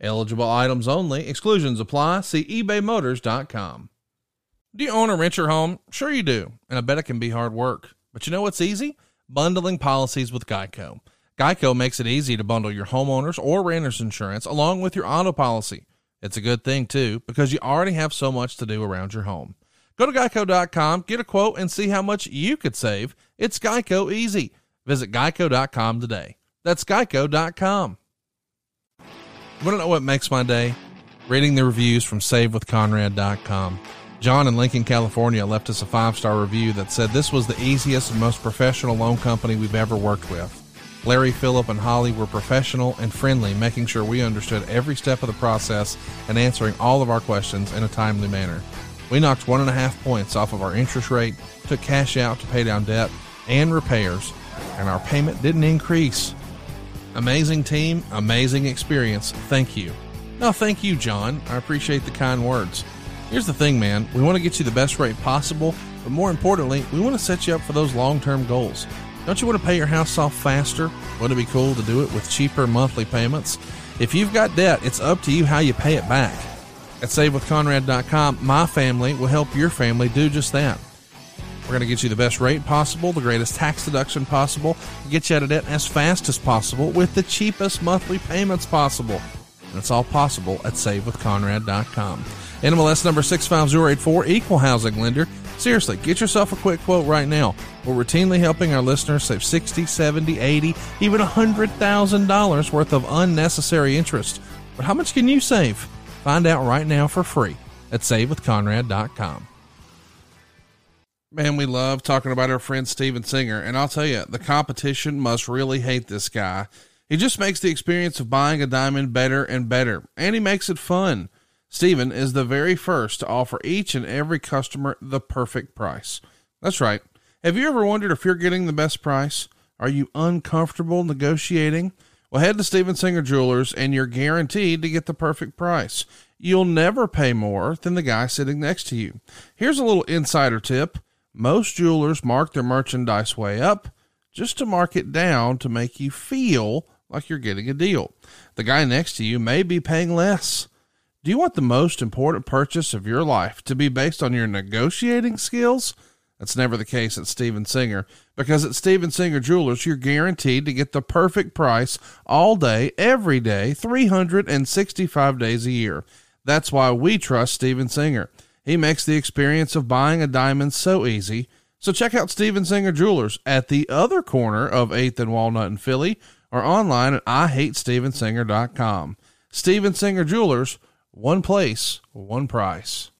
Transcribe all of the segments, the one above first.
Eligible items only. Exclusions apply. See ebaymotors.com. Do you own or rent your home? Sure you do. And I bet it can be hard work. But you know what's easy? Bundling policies with Geico. Geico makes it easy to bundle your homeowners or renters insurance along with your auto policy. It's a good thing too, because you already have so much to do around your home. Go to geico.com, get a quote, and see how much you could save. It's Geico easy. Visit geico.com today. That's geico.com. Want to know what makes my day? Reading the reviews from SaveWithConrad.com. John in Lincoln, California left us a five star review that said this was the easiest and most professional loan company we've ever worked with. Larry, Philip, and Holly were professional and friendly, making sure we understood every step of the process and answering all of our questions in a timely manner. We knocked one and a half points off of our interest rate, took cash out to pay down debt and repairs, and our payment didn't increase. Amazing team, amazing experience. Thank you. No, thank you, John. I appreciate the kind words. Here's the thing, man. We want to get you the best rate possible, but more importantly, we want to set you up for those long term goals. Don't you want to pay your house off faster? Wouldn't it be cool to do it with cheaper monthly payments? If you've got debt, it's up to you how you pay it back. At SaveWithConrad.com, my family will help your family do just that. We're going to get you the best rate possible, the greatest tax deduction possible, get you out of debt as fast as possible with the cheapest monthly payments possible. And it's all possible at SaveWithConrad.com. NMLS number 65084, equal housing lender. Seriously, get yourself a quick quote right now. We're routinely helping our listeners save 60, 70, 80, even $100,000 worth of unnecessary interest. But how much can you save? Find out right now for free at savewithconrad.com. Man, we love talking about our friend Steven Singer, and I'll tell you, the competition must really hate this guy. He just makes the experience of buying a diamond better and better, and he makes it fun. Steven is the very first to offer each and every customer the perfect price. That's right. Have you ever wondered if you're getting the best price? Are you uncomfortable negotiating? Well, head to Steven Singer Jewelers and you're guaranteed to get the perfect price. You'll never pay more than the guy sitting next to you. Here's a little insider tip. Most jewelers mark their merchandise way up just to mark it down to make you feel like you're getting a deal. The guy next to you may be paying less. Do you want the most important purchase of your life to be based on your negotiating skills? That's never the case at Steven Singer because at Steven Singer Jewelers, you're guaranteed to get the perfect price all day, every day, 365 days a year. That's why we trust Steven Singer. He makes the experience of buying a diamond so easy. So check out Steven Singer Jewelers at the other corner of 8th and Walnut in Philly or online at IHateStevenSinger.com. Steven Singer Jewelers, one place, one price.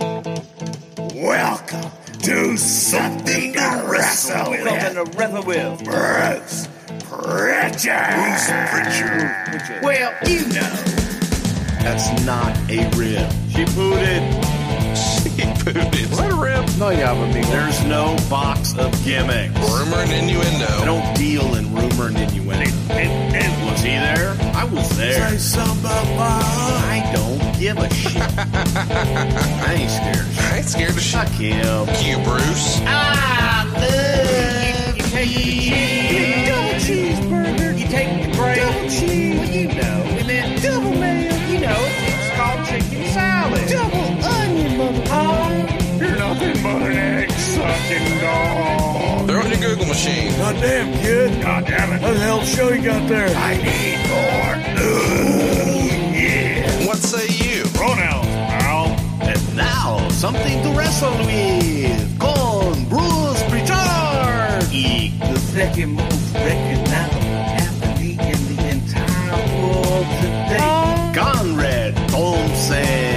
Welcome to something to wrestle with. Something to wrestle with. Bruce Pritchard. Who's Pritchard? Well, you know. That's not a rib. She pooted. She booted. Let a rip. No, yeah, but me. There's no box of gimmicks. Rumor and innuendo. I don't deal in rumor and innuendo. And, and was he there? I was there. Say something about I don't give a shit. I ain't scared. I ain't scared to Fuck him. you, Bruce. I love you, take the cheese. Double cheeseburger. You take the gravy. Double cheese. Nothing but an egg sucking dog. Throw it in your Google machine. Goddamn, kid. God damn it. What the hell show you got there? I need more. Ooh, yeah. What say you? Pronouns, pal. And now, something to wrestle with. Con Bruce Pritchard. Eek, the second most recognizable athlete in the entire world today. Conrad Thompson.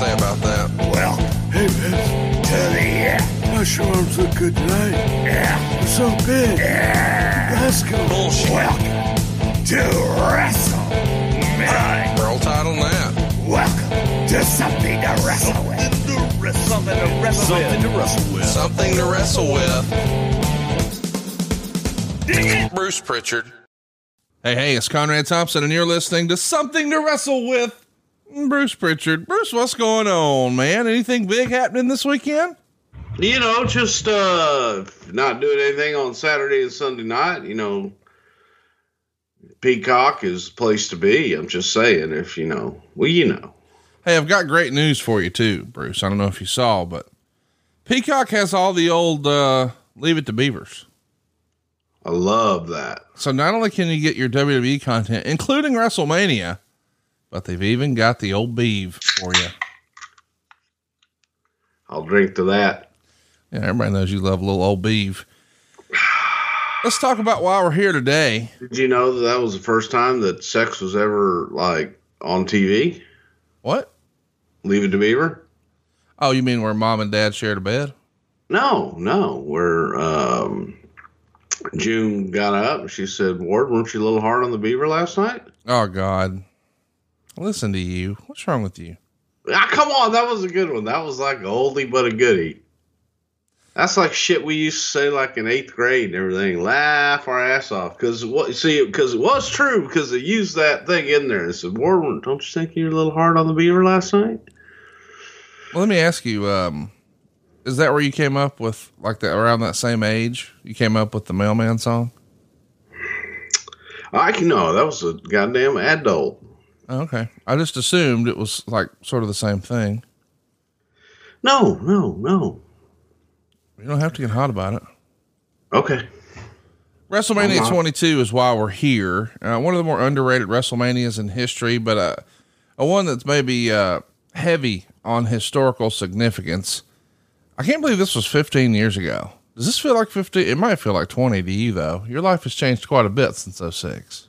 say about that? Well, hey, man. Tell me, yeah. Gosh, arms look good tonight. Yeah. They're so big. Yeah. Let's. Bullshit. Welcome to Wrestle. Man. World title that. Welcome to Something to Wrestle something With. To wrestle something to wrestle with. Something to wrestle with. Something to wrestle with. Bruce Pritchard. Hey, hey, it's Conrad Thompson, and you're listening to Something to Wrestle With. Bruce Pritchard. Bruce, what's going on, man? Anything big happening this weekend? You know, just uh not doing anything on Saturday and Sunday night. You know, Peacock is the place to be. I'm just saying, if you know, well, you know. Hey, I've got great news for you too, Bruce. I don't know if you saw, but Peacock has all the old uh, Leave It to Beavers. I love that. So not only can you get your WWE content, including WrestleMania, but they've even got the old Beeve for you. I'll drink to that. Yeah, everybody knows you love a little old Beeve. Let's talk about why we're here today. Did you know that that was the first time that sex was ever like on TV? What? Leave it to Beaver? Oh, you mean where mom and dad shared a bed? No, no. Where um, June got up, and she said, "Ward, weren't you a little hard on the Beaver last night?" Oh God. Listen to you. What's wrong with you? Ah, come on, that was a good one. That was like a oldie but a goodie. That's like shit we used to say like in eighth grade and everything. Laugh our ass off because what see because it was true because they used that thing in there and said, "Warren, don't you think you're a little hard on the beaver last night?" Well, let me ask you, um, is that where you came up with like that around that same age? You came up with the mailman song? I can know that was a goddamn adult. Okay. I just assumed it was like sort of the same thing. No, no, no. You don't have to get hot about it. Okay. WrestleMania 22 is why we're here. Uh, one of the more underrated WrestleManias in history, but uh, a one that's maybe uh, heavy on historical significance. I can't believe this was 15 years ago. Does this feel like 15? It might feel like 20 to you, though. Your life has changed quite a bit since 06.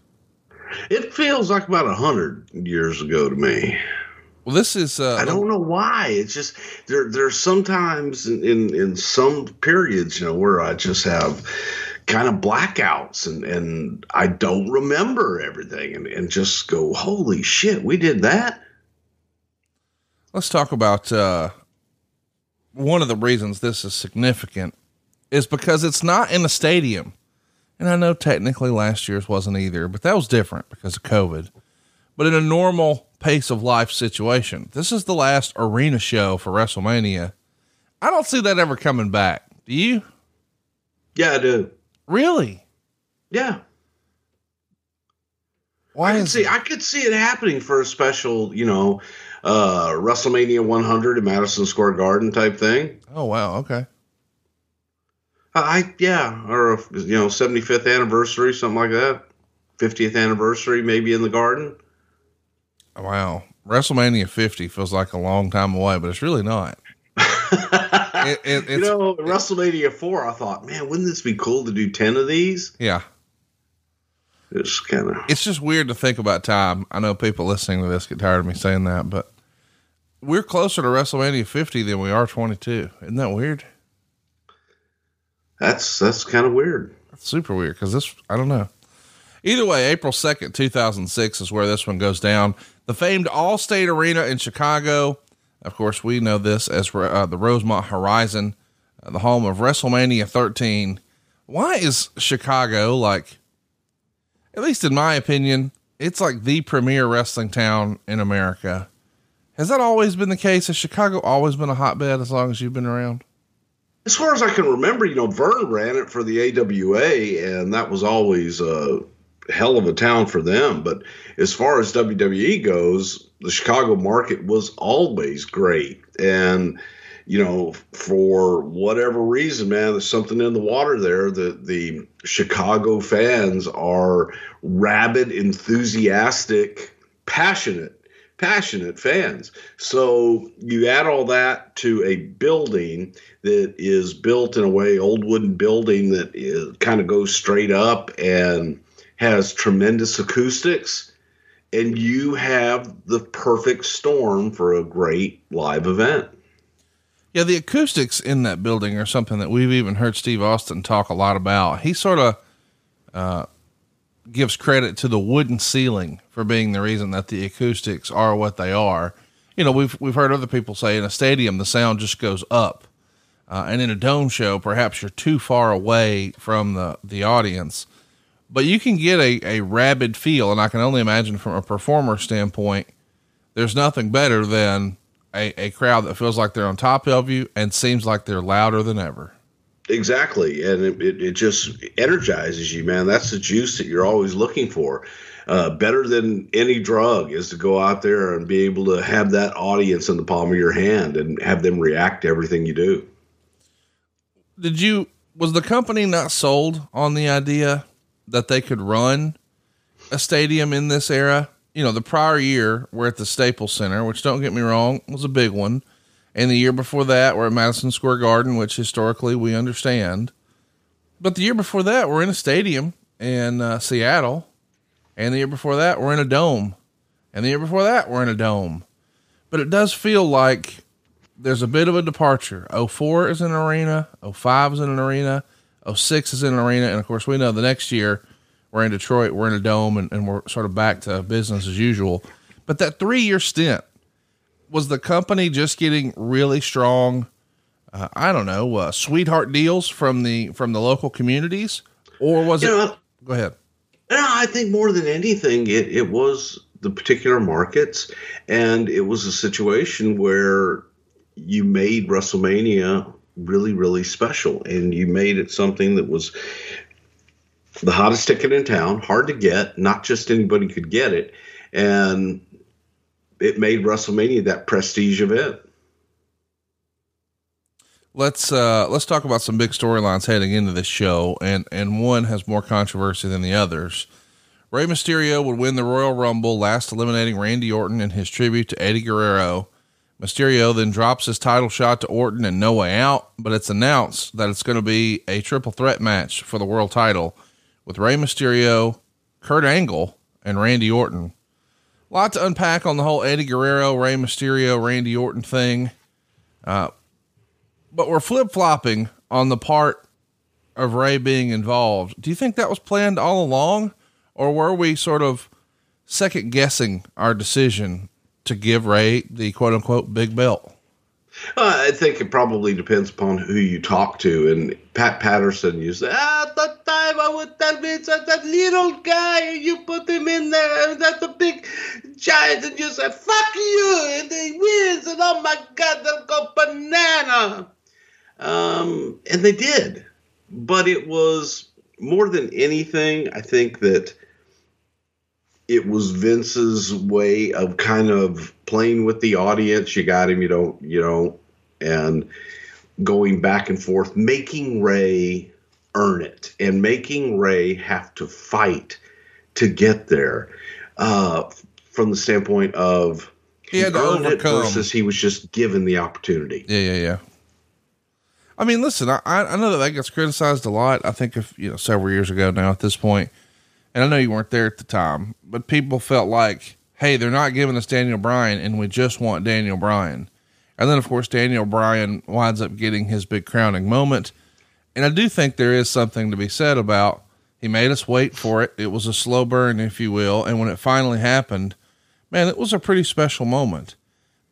It feels like about a hundred years ago to me. Well, this is. Uh, I don't know why. It's just there. There's sometimes in, in in some periods, you know, where I just have kind of blackouts and and I don't remember everything and and just go, holy shit, we did that. Let's talk about uh, one of the reasons this is significant is because it's not in a stadium. And I know technically last year's wasn't either, but that was different because of COVID. But in a normal pace of life situation, this is the last arena show for WrestleMania. I don't see that ever coming back. Do you? Yeah, I do. Really? Yeah. Why I could is see I could see it happening for a special, you know, uh WrestleMania 100 in Madison Square Garden type thing. Oh wow, okay. I, yeah, or you know, 75th anniversary, something like that. 50th anniversary, maybe in the garden. Wow. WrestleMania 50 feels like a long time away, but it's really not. It- it- you know, WrestleMania 4, I thought, man, wouldn't this be cool to do 10 of these? Yeah. It's kind of, it's just weird to think about time. I know people listening to this get tired of me saying that, but we're closer to WrestleMania 50 than we are 22. Isn't that weird? That's, that's kind of weird. Super weird because this, I don't know. Either way, April 2nd, 2006 is where this one goes down. The famed Allstate Arena in Chicago. Of course, we know this as uh, the Rosemont Horizon, uh, the home of WrestleMania 13. Why is Chicago like, at least in my opinion, it's like the premier wrestling town in America? Has that always been the case? Has Chicago always been a hotbed as long as you've been around? As far as I can remember, you know, Verne ran it for the AWA, and that was always a hell of a town for them. But as far as WWE goes, the Chicago market was always great. And, you know, for whatever reason, man, there's something in the water there that the Chicago fans are rabid, enthusiastic, passionate passionate fans. So you add all that to a building that is built in a way, old wooden building that is, kind of goes straight up and has tremendous acoustics, and you have the perfect storm for a great live event. Yeah, the acoustics in that building are something that we've even heard Steve Austin talk a lot about. He sort of uh, gives credit to the wooden ceiling for being the reason that the acoustics are what they are. You know, we've we've heard other people say in a stadium the sound just goes up. Uh, and in a dome show, perhaps you're too far away from the, the audience, but you can get a, a rabid feel. And I can only imagine from a performer standpoint, there's nothing better than a, a crowd that feels like they're on top of you and seems like they're louder than ever. Exactly. And it, it, it just energizes you, man. That's the juice that you're always looking for. Uh, better than any drug is to go out there and be able to have that audience in the palm of your hand and have them react to everything you do. Did you, was the company not sold on the idea that they could run a stadium in this era? You know, the prior year we're at the Staples Center, which don't get me wrong, was a big one. And the year before that, we're at Madison Square Garden, which historically we understand. But the year before that, we're in a stadium in uh, Seattle. And the year before that, we're in a dome. And the year before that, we're in a dome. But it does feel like there's a bit of a departure. 04 is an arena, 05 is in an arena, 06 is in an arena. And of course, we know the next year we're in Detroit, we're in a dome, and, and we're sort of back to business as usual. But that three year stint, was the company just getting really strong? Uh, I don't know, uh, sweetheart deals from the from the local communities, or was You it? know, go ahead. No, I think more than anything, it, it was the particular markets, and it was a situation where you made WrestleMania really, really special, and you made it something that was the hottest ticket in town, hard to get. Not just anybody could get it, and it made WrestleMania that prestige event. Let's uh let's talk about some big storylines heading into this show, and and one has more controversy than the others. Rey Mysterio would win the Royal Rumble, last eliminating Randy Orton in his tribute to Eddie Guerrero. Mysterio then drops his title shot to Orton and No Way Out, but it's announced that it's going to be a triple threat match for the world title with Rey Mysterio, Kurt Angle, and Randy Orton. Lot to unpack on the whole Eddie Guerrero, Rey Mysterio, Randy Orton thing. Uh, but we're flip flopping on the part of Rey being involved. Do you think that was planned all along, or were we sort of second guessing our decision to give Rey the quote unquote big belt? Uh, I think it probably depends upon who you talk to. And Pat Patterson used that. Ah, at that time I would tell me it's that, that little guy, and you put him in there, and that's a big giant, and you say, fuck you, and he wins, and oh my God, they'll go banana. Um, and they did. But it was more than anything, I think that it was Vince's way of kind of playing with the audience. You got him, you don't, you don't, and going back and forth, making Rey earn it and making Rey have to fight to get there. Uh, from the standpoint of He had to earned it versus he was just given the opportunity. Yeah, yeah, yeah. I mean, listen, I, I know that that gets criticized a lot. I think if, you know, several years ago now at this point, and I know you weren't there at the time, but people felt like, hey, they're not giving us Daniel Bryan and we just want Daniel Bryan. And then, of course, Daniel Bryan winds up getting his big crowning moment. And I do think there is something to be said about he made us wait for it. It was a slow burn, if you will. And when it finally happened, man, it was a pretty special moment.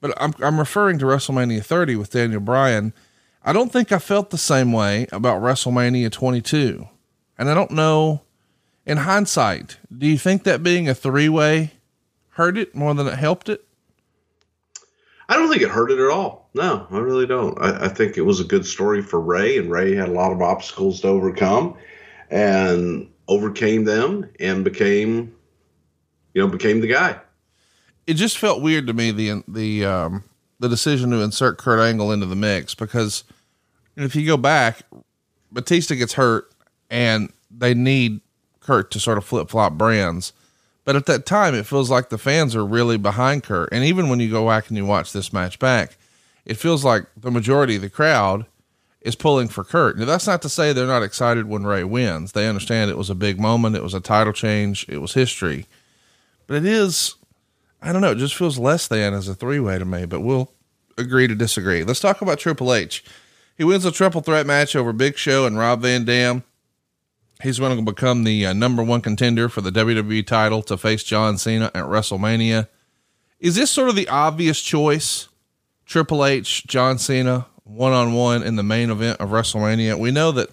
But I'm, I'm referring to WrestleMania 30 with Daniel Bryan. I don't think I felt the same way about WrestleMania 22. And I don't know, in hindsight, do you think that being a three way hurt it more than it helped it? I don't think it hurt it at all. No, I really don't. I, I think it was a good story for Rey, and Rey had a lot of obstacles to overcome, and overcame them, and became, you know, became the guy. It just felt weird to me the the um, the decision to insert Kurt Angle into the mix because if you go back, Batista gets hurt and they need Kurt to sort of flip flop brands. But at that time, it feels like the fans are really behind Kurt. And even when you go back and you watch this match back, it feels like the majority of the crowd is pulling for Kurt. Now, that's not to say they're not excited when Rey wins. They understand it was a big moment, it was a title change, it was history. But it is, I don't know, it just feels less than as a three way to me, but we'll agree to disagree. Let's talk about Triple H. He wins a triple threat match over Big Show and Rob Van Dam. He's going to become the uh, number one contender for the WWE title to face John Cena at WrestleMania. Is this sort of the obvious choice? Triple H, John Cena. one on one in the main event of WrestleMania. We know that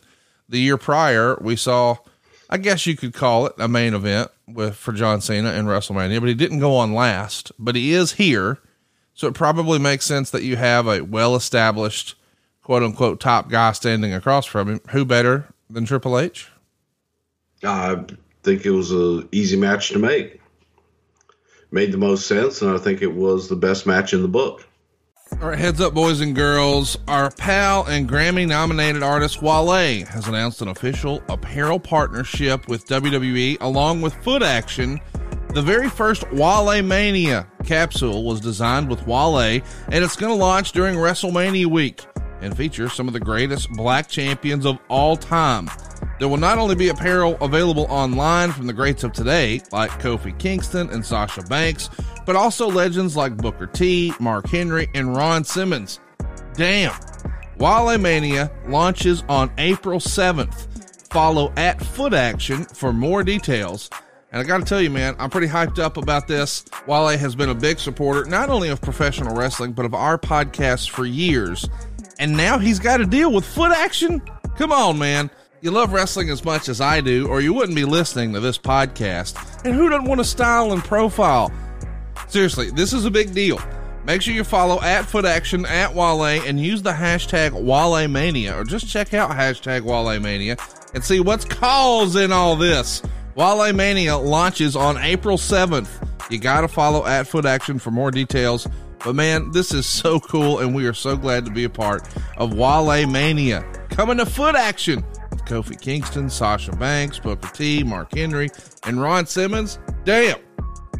the year prior we saw, I guess you could call it a main event with for John Cena in WrestleMania, but he didn't go on last. But he is here, so it probably makes sense that you have a well established quote unquote top guy standing across from him. Who better than Triple H? I think it was a easy match to make. Made the most sense, and I think it was the best match in the book. All right, heads up, boys and girls. Our pal and Grammy nominated artist Wale has announced an official apparel partnership with WWE along with Foot Action. The very first Wale Mania capsule was designed with Wale, and it's going to launch during WrestleMania week and feature some of the greatest black champions of all time. There will not only be apparel available online from the greats of today, like Kofi Kingston and Sasha Banks, but also legends like Booker T, Mark Henry, and Ron Simmons. Damn. Wale Mania launches on April 7th. Follow at Foot Action for more details. And I got to tell you, man, I'm pretty hyped up about this. Wale has been a big supporter, not only of professional wrestling, but of our podcast for years. And now he's got to deal with Foot Action? Come on, man. You love wrestling as much as I do, or you wouldn't be listening to this podcast. And who doesn't want a style and profile? Seriously, this is a big deal. Make sure you follow at Foot Action at Wale and use the hashtag Wale Mania, or just check out hashtag Wale Mania and see what's causing all this. Wale Mania launches on April 7th. You got to follow at Foot Action for more details. But man, this is so cool, and we are so glad to be a part of Wale Mania. Coming to Foot Action Kofi Kingston, Sasha Banks, Booker T, Mark Henry, and Ron Simmons. Damn!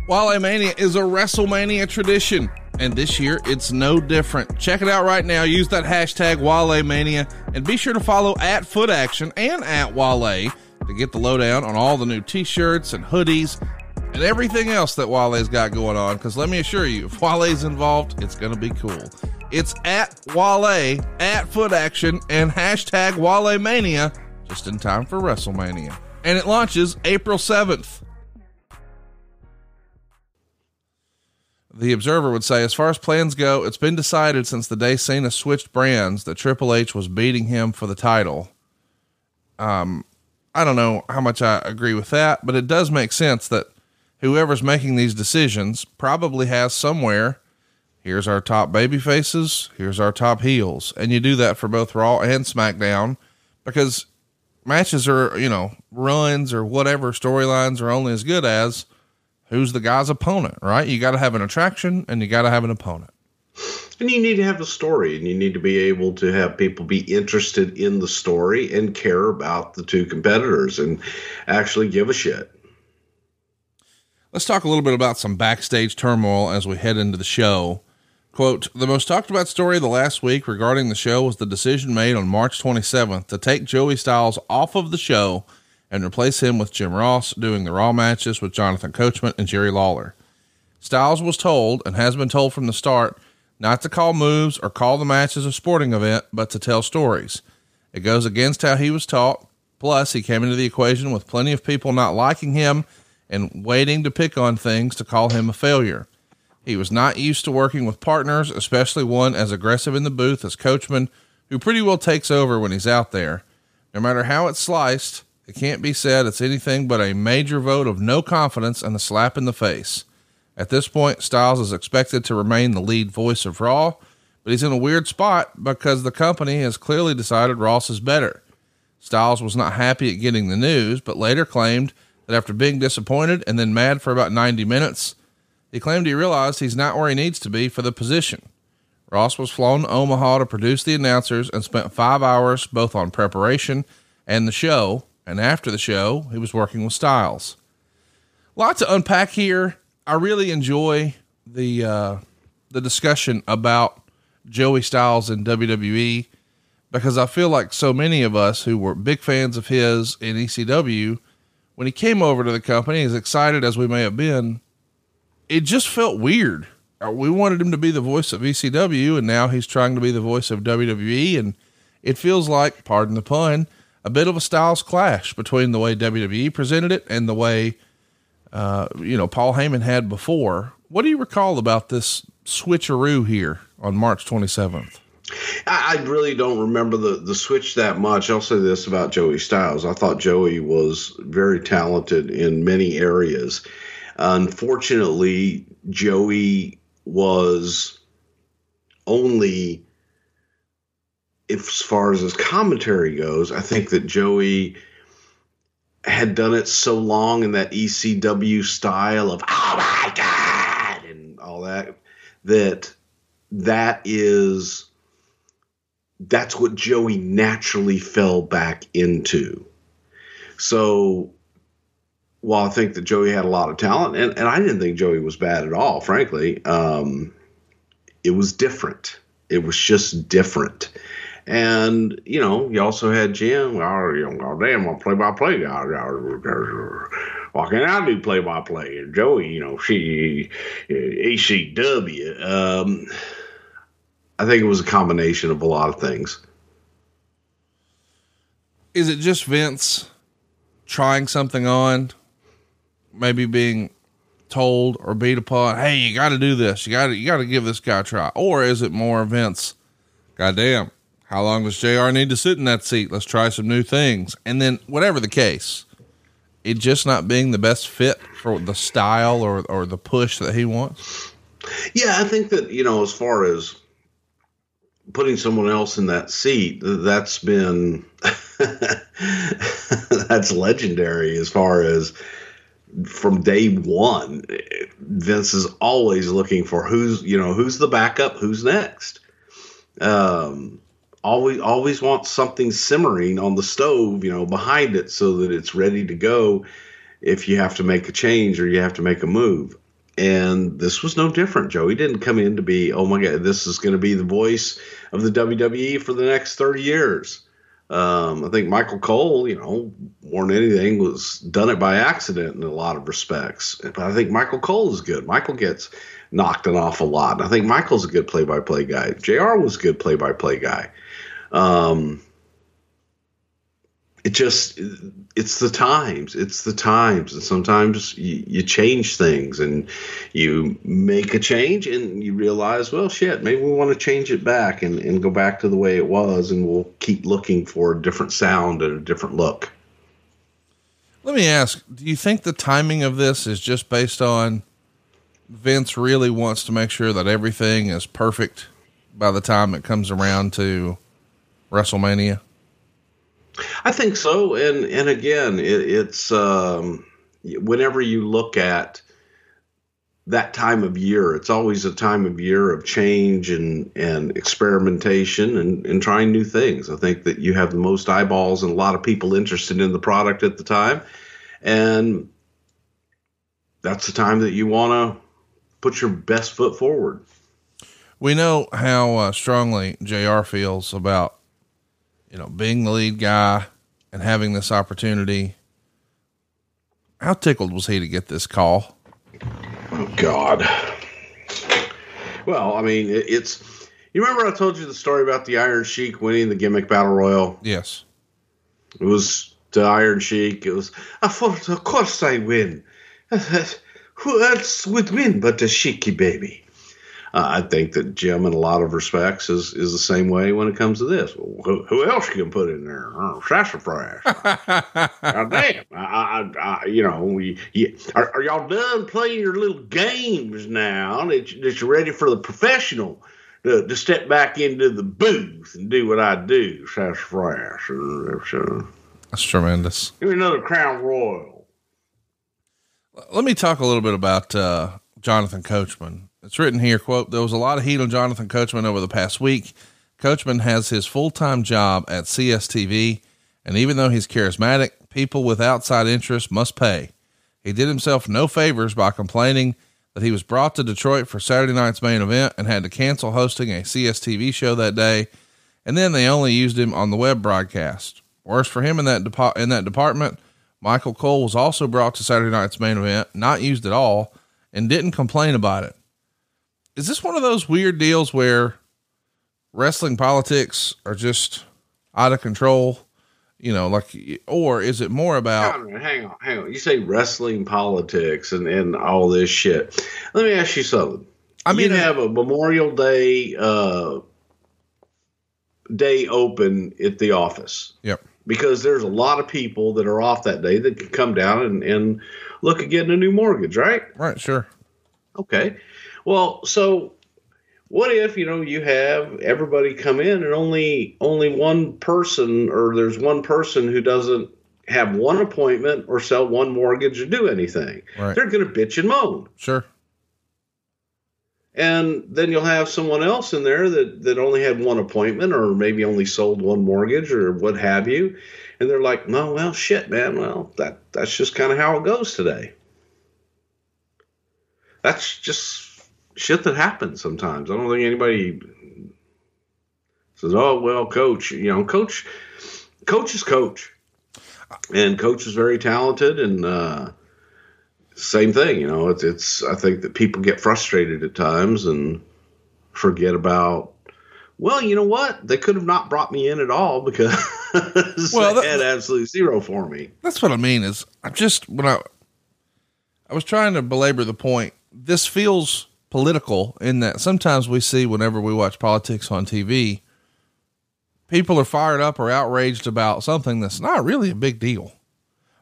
Wale Mania is a WrestleMania tradition, and this year it's no different. Check it out right now. Use that hashtag Wale Mania, and be sure to follow at Foot Action and at Wale to get the lowdown on all the new t-shirts and hoodies and everything else that Wale's got going on. Because let me assure you, if Wale's involved, it's going to be cool. It's at Wale, at Foot Action, and hashtag Wale Mania just in time for WrestleMania. And it launches April 7th. The Observer would say, as far as plans go, it's been decided since the day Cena switched brands that Triple H was beating him for the title. Um, I don't know how much I agree with that, but it does make sense that whoever's making these decisions probably has somewhere. Here's our top baby faces. Here's our top heels. And you do that for both Raw and SmackDown because matches are, you know, runs or whatever storylines are only as good as who's the guy's opponent, right? You got to have an attraction and you got to have an opponent. And you need to have a story, and you need to be able to have people be interested in the story and care about the two competitors and actually give a shit. Let's talk a little bit about some backstage turmoil as we head into the show. Quote, the most talked about story of the last week regarding the show was the decision made on March 27th to take Joey Styles off of the show and replace him with Jim Ross doing the Raw matches with Jonathan Coachman and Jerry Lawler. Styles was told, and has been told from the start, not to call moves or call the matches a sporting event, but to tell stories. It goes against how he was taught. Plus, he came into the equation with plenty of people not liking him and waiting to pick on things to call him a failure. He was not used to working with partners, especially one as aggressive in the booth as Coachman, who pretty well takes over when he's out there. No matter how it's sliced, it can't be said it's anything but a major vote of no confidence and a slap in the face. At this point, Styles is expected to remain the lead voice of Raw, but he's in a weird spot because the company has clearly decided Ross is better. Styles was not happy at getting the news, but later claimed that after being disappointed and then mad for about 90 minutes, he claimed he realized he's not where he needs to be for the position. Ross was flown to Omaha to produce the announcers and spent five hours both on preparation and the show. And after the show, he was working with Styles. Lot to unpack here. I really enjoy the uh, the discussion about Joey Styles in WWE because I feel like so many of us who were big fans of his in ECW, when he came over to the company, as excited as we may have been, it just felt weird. Uh, We wanted him to be the voice of ECW, and now he's trying to be the voice of WWE, and it feels like, pardon the pun, a bit of a styles clash between the way WWE presented it and the way uh, you know, Paul Heyman had before. What do you recall about this switcheroo here on March 27th? I, I really don't remember the, the switch that much. I'll say this about Joey Styles. I thought Joey was very talented in many areas. Unfortunately, Joey was only, as far as his commentary goes, I think that Joey had done it so long in that ECW style of, oh my God, and all that, that that is that's what Joey naturally fell back into. So while I think that Joey had a lot of talent, and, and I didn't think Joey was bad at all, frankly, um, it was different. It was just different. And, you know, you also had Jim, oh, you know, oh, damn, I'm play by play guy. Why can't I do play by play? And Joey, you know, she, ECW. Um, I think it was a combination of a lot of things. Is it just Vince trying something on? Maybe being told or beat upon, hey, you got to do this. You got to you got to give this guy a try. Or is it more Vince? Goddamn, how long does Jr. need to sit in that seat? Let's try some new things. And then whatever the case, it just not being the best fit for the style or or the push that he wants. Yeah, I think that you know, as far as putting someone else in that seat, that's been that's legendary as far as from day one. Vince is always looking for who's you know who's the backup, who's next. Um, always always wants something simmering on the stove, you know, behind it so that it's ready to go if you have to make a change or you have to make a move. And this was no different. Joey didn't come in to be, oh my God, this is going to be the voice of the WWE for the next 30 years. Um, I think Michael Cole, you know, more than anything, was done it by accident in a lot of respects. But I think Michael Cole is good. Michael gets knocked an awful lot. I think Michael's a good play-by-play guy. Jr. was a good play-by-play guy. Um, it just it's the times it's the times. And sometimes you, you, change things and you make a change and you realize well shit maybe we want to change it back and, and go back to the way it was and we'll keep looking for a different sound and a different look. Let me ask do you think the timing of this is just based on vince really wants to make sure that everything is perfect by the time it comes around to wrestlemania I think so, and and again, it, it's um, whenever you look at that time of year, it's always a time of year of change and and experimentation and and trying new things. I think that you have the most eyeballs and a lot of people interested in the product at the time, and that's the time that you want to put your best foot forward. We know how uh, strongly Jr. feels about you know, being the lead guy and having this opportunity. How tickled was he to get this call? Oh God. Well, I mean, it's. You remember I told you the story about the Iron Sheik winning the gimmick battle royal? Yes. It was the Iron Sheik. It was. I thought, of course, I win. Who else would win but the Sheiky baby? Uh, I think that Jim, in a lot of respects, is is the same way when it comes to this. Who, who else can put in there? Oh, sassafras. God damn! I, I, I, you know, we, you, are, are, y'all done playing your little games now? That, you, that you're ready for the professional to, to step back into the booth and do what I do, sassafras. That's tremendous. Give me another Crown Royal. Let me talk a little bit about uh, Jonathan Coachman it's written here, quote, there was a lot of heat on Jonathan Coachman over the past week. Coachman has his full-time job at CSTV, and even though he's charismatic, people with outside interests must pay. He did himself no favors by complaining that he was brought to Detroit for Saturday night's main event and had to cancel hosting a CSTV show that day, and then they only used him on the web broadcast. Worse for him in that depo- in that department, Michael Cole was also brought to Saturday night's main event, not used at all, and didn't complain about it is this one of those weird deals where wrestling politics are just out of control? You know, like, or is it more about? Hang on, hang on, hang on. You say wrestling politics and and all this shit. Let me ask you something. I mean, you have a Memorial Day uh, day open at the office Yep. because there's a lot of people that are off that day that can come down and, and look at getting a new mortgage, right? Right. Sure. Okay. Well, so what if you know you have everybody come in and only only one person or there's one person who doesn't have one appointment or sell one mortgage or do anything? Right. They're going to bitch and moan. Sure. And then you'll have someone else in there that, that only had one appointment or maybe only sold one mortgage or what have you. And they're like, no, well, shit, man. Well, that that's just kind of how it goes today. That's just shit that happens sometimes. I don't think anybody says, oh, well, coach, you know, coach, coach is coach. And coach is very talented and, uh, same thing, you know. It's it's. I think that people get frustrated at times and forget about. Well, you know what? They could have not brought me in at all because Well, that- they had absolutely zero for me. That's what I mean is I just when I I was trying to belabor the point. This feels political in that sometimes we see whenever we watch politics on TV, people are fired up or outraged about something that's not really a big deal.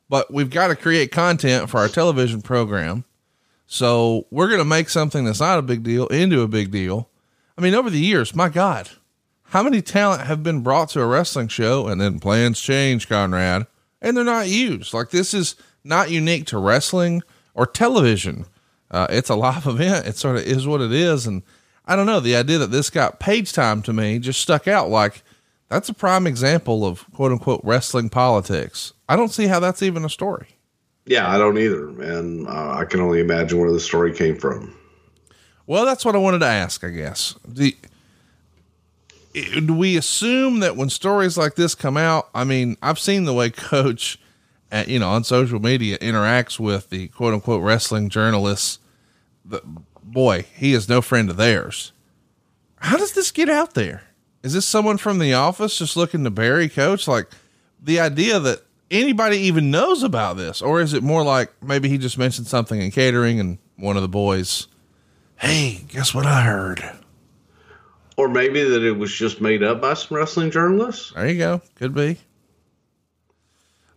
But we've got to create content for our television program. So we're going to make something that's not a big deal into a big deal. I mean, over the years, my God, how many talent have been brought to a wrestling show and then plans change, Conrad, and they're not used? Like this is not unique to wrestling or television. Uh, it's a live event. It sort of is what it is. And I don't know. The idea that this got page time to me just stuck out like that's a prime example of quote unquote wrestling politics. I don't see how that's even a story. Yeah, I don't either, and uh, I can only imagine where the story came from. Well, that's what I wanted to ask, I guess. Do, do we assume that when stories like this come out, I mean, I've seen the way coach at, you know, on social media interacts with the quote unquote wrestling journalists. The, boy, he is no friend of theirs. How does this get out there? Is this someone from the office just looking to bury coach? Like the idea that anybody even knows about this, or is it more like maybe he just mentioned something in catering and one of the boys, Hey, guess what I heard? Or maybe that it was just made up by some wrestling journalists. There you go. Could be.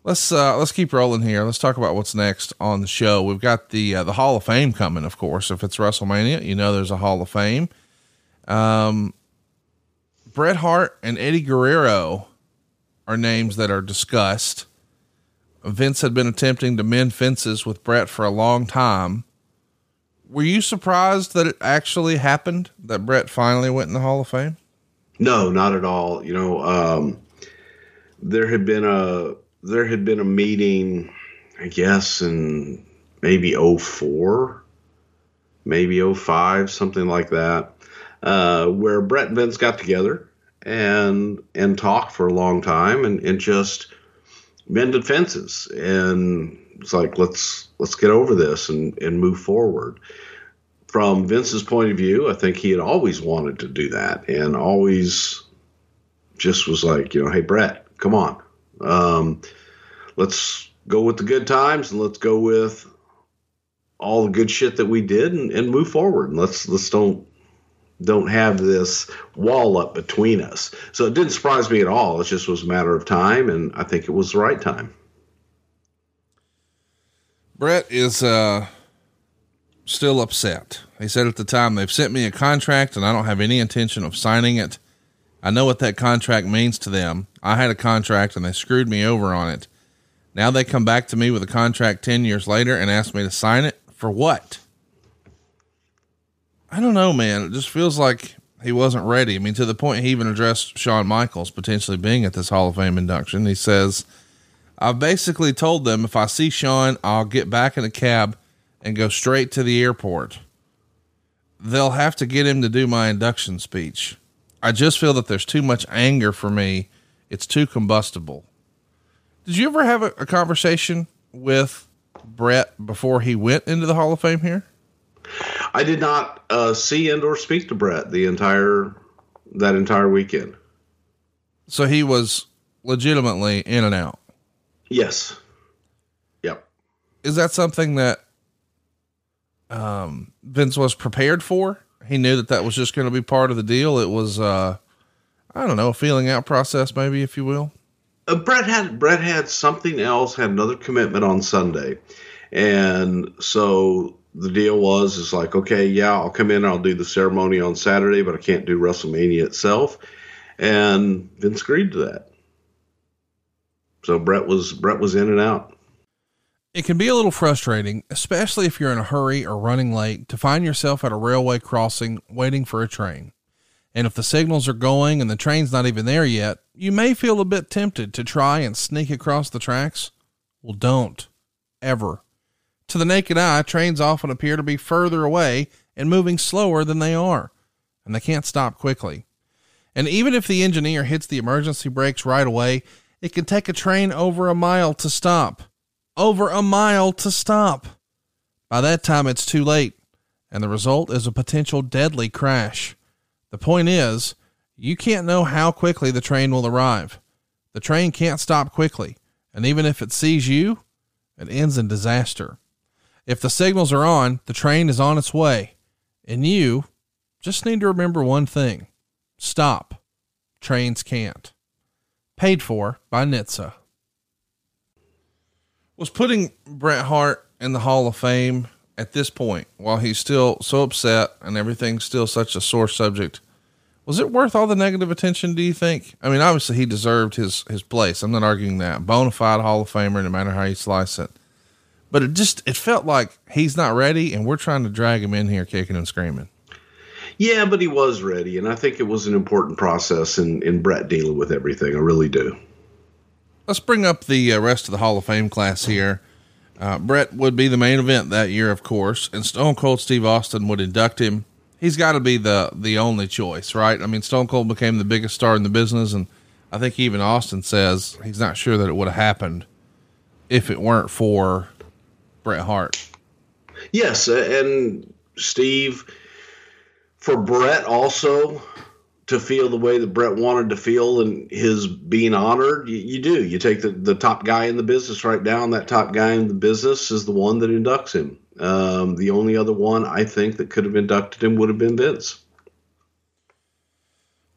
Let's uh let's keep rolling here. Let's talk about what's next on the show. We've got the uh, the Hall of Fame coming, of course. If it's WrestleMania, you know there's a Hall of Fame. Um Bret Hart and Eddie Guerrero are names that are discussed. Vince had been attempting to mend fences with Bret for a long time. Were you surprised that it actually happened? That Bret finally went in the Hall of Fame? No, not at all. You know, um, there had been a there had been a meeting, I guess, in maybe 04, maybe 05, something like that, uh, where Bret and Vince got together and and talked for a long time and, and just mended fences and it's like let's let's get over this and and move forward from Vince's point of view, I think he had always wanted to do that and always just was like, you know, hey, Bret, come on. Um, let's go with the good times and let's go with all the good shit that we did and, and move forward. And let's, let's don't, don't have this wall up between us. So it didn't surprise me at all. It just was a matter of time. And I think it was the right time. Bret is uh, still upset. He said at the time, they've sent me a contract and I don't have any intention of signing it. I know what that contract means to them. I had a contract and they screwed me over on it. Now they come back to me with a contract 10 years later and ask me to sign it for what? I don't know, man. It just feels like he wasn't ready. I mean, to the point he even addressed Shawn Michaels potentially being at this Hall of Fame induction. He says, I've basically told them if I see Shawn, I'll get back in a cab and go straight to the airport. They'll have to get him to do my induction speech. I just feel that there's too much anger for me. It's too combustible. Did you ever have a, a conversation with Bret before he went into the Hall of Fame here? I did not uh, see and or speak to Bret the entire that entire weekend. So he was legitimately in and out. Yes. Yep. Is that something that um, Vince was prepared for? He knew that that was just going to be part of the deal. It was uh, I don't know, a feeling out process, maybe, if you will. Uh, Bret had Bret had something else, had another commitment on Sunday, and so the deal was is like, okay, yeah, I'll come in, I'll do the ceremony on Saturday, but I can't do WrestleMania itself, and Vince agreed to that. So Bret was Bret was in and out. It can be a little frustrating, especially if you're in a hurry or running late, to find yourself at a railway crossing waiting for a train. And if the signals are going and the train's not even there yet, you may feel a bit tempted to try and sneak across the tracks. Well, don't. Ever. To the naked eye, trains often appear to be further away and moving slower than they are, and they can't stop quickly. And even if the engineer hits the emergency brakes right away, it can take a train over a mile to stop over a mile to stop. By that time, it's too late, and the result is a potential deadly crash. The point is, you can't know how quickly the train will arrive. The train can't stop quickly, and even if it sees you, it ends in disaster. If the signals are on, the train is on its way, and you just need to remember one thing stop. Trains can't. Paid for by NHTSA was putting Bret Hart in the Hall of Fame at this point, while he's still so upset and everything's still such a sore subject, was it worth all the negative attention? Do you think? I mean, obviously he deserved his his place. I'm not arguing that. Bona fide Hall of Famer, no matter how you slice it. But it just it felt like he's not ready, and we're trying to drag him in here, kicking and screaming. Yeah, but he was ready, and I think it was an important process in in Bret dealing with everything. I really do let's bring up the uh, rest of the Hall of Fame class here. Uh, Bret would be the main event that year, of course, and Stone Cold Steve Austin would induct him. He's got to be the the only choice, right? I mean, Stone Cold became the biggest star in the business, and I think even Austin says he's not sure that it would have happened if it weren't for Bret Hart. Yes, and Steve, for Bret also, to feel the way that Bret wanted to feel and his being honored, you, you, do. You take the, the top guy in the business right now, and that top guy in the business is the one that inducts him. Um, the only other one I think that could have inducted him would have been Vince.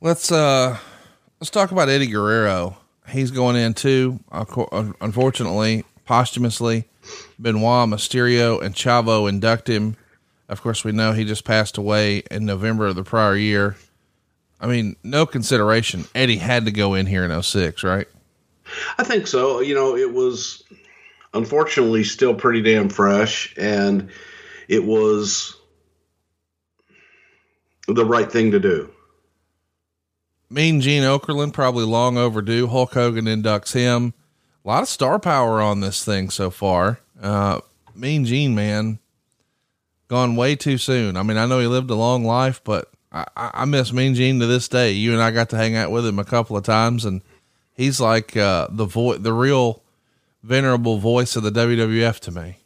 Let's uh let's talk about Eddie Guerrero. He's going in too. Unfortunately, posthumously, Benoit, Mysterio, and Chavo induct him. Of course, we know he just passed away in November of the prior year. I mean, no consideration. Eddie had to go in here in 06, right? I think so. You know, it was unfortunately still pretty damn fresh, and it was the right thing to do. Mean Gene Okerlund, probably long overdue. Hulk Hogan inducts him. A lot of star power on this thing so far. Uh, mean Gene, man, gone way too soon. I mean, I know he lived a long life, but I, I miss Mean Gene to this day. You and I got to hang out with him a couple of times, and he's like uh, the voice, the real venerable voice of the WWF to me.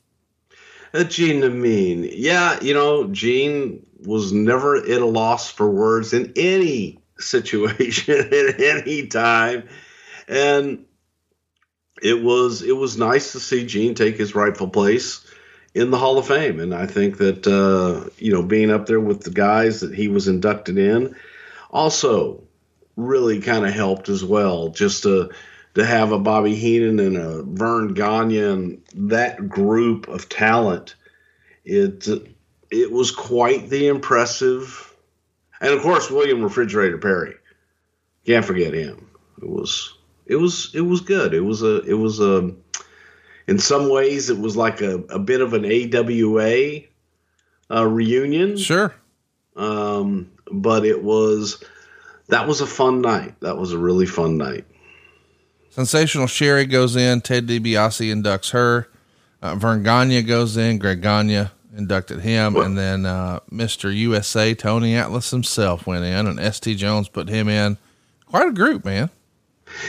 Uh, Gene the Mean, yeah, you know, Gene was never at a loss for words in any situation at any time, and it was it was nice to see Gene take his rightful place in the Hall of Fame. And I think that, uh, you know, being up there with the guys that he was inducted in also really kind of helped as well. Just to, to have a Bobby Heenan and a Verne Gagne and that group of talent, it, it was quite the impressive. And of course, William Refrigerator Perry. Can't forget him. It was, it was, it was good. It was a, it was a, in some ways it was like a, a bit of an AWA uh, reunion. Sure. Um, but it was that was a fun night. That was a really fun night. Sensational Sherri goes in. Ted DiBiase inducts her. Uh, Verne Gagne goes in. Greg Gagne inducted him, and then uh, Mr. USA Tony Atlas himself went in, and S.D. Jones put him in. Quite a group, man.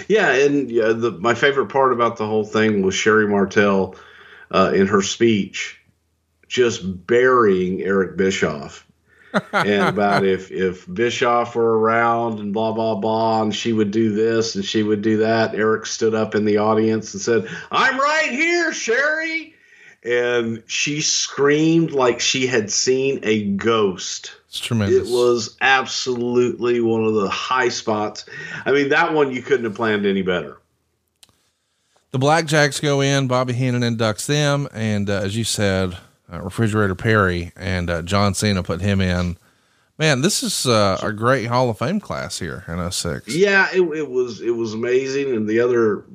Yeah, and yeah, the, my favorite part about the whole thing was Sherri Martel uh, in her speech just burying Eric Bischoff. and about if if Bischoff were around and blah blah blah, and she would do this and she would do that. Eric stood up in the audience and said, "I'm right here, Sherry," and she screamed like she had seen a ghost. It's tremendous. It was absolutely one of the high spots. I mean, that one you couldn't have planned any better. The Blackjacks go in, Bobby Heenan inducts them, and uh, as you said, uh, Refrigerator Perry and uh, John Cena put him in. Man, this is uh, a great Hall of Fame class here in 06. Yeah, it, it was it was amazing. And the other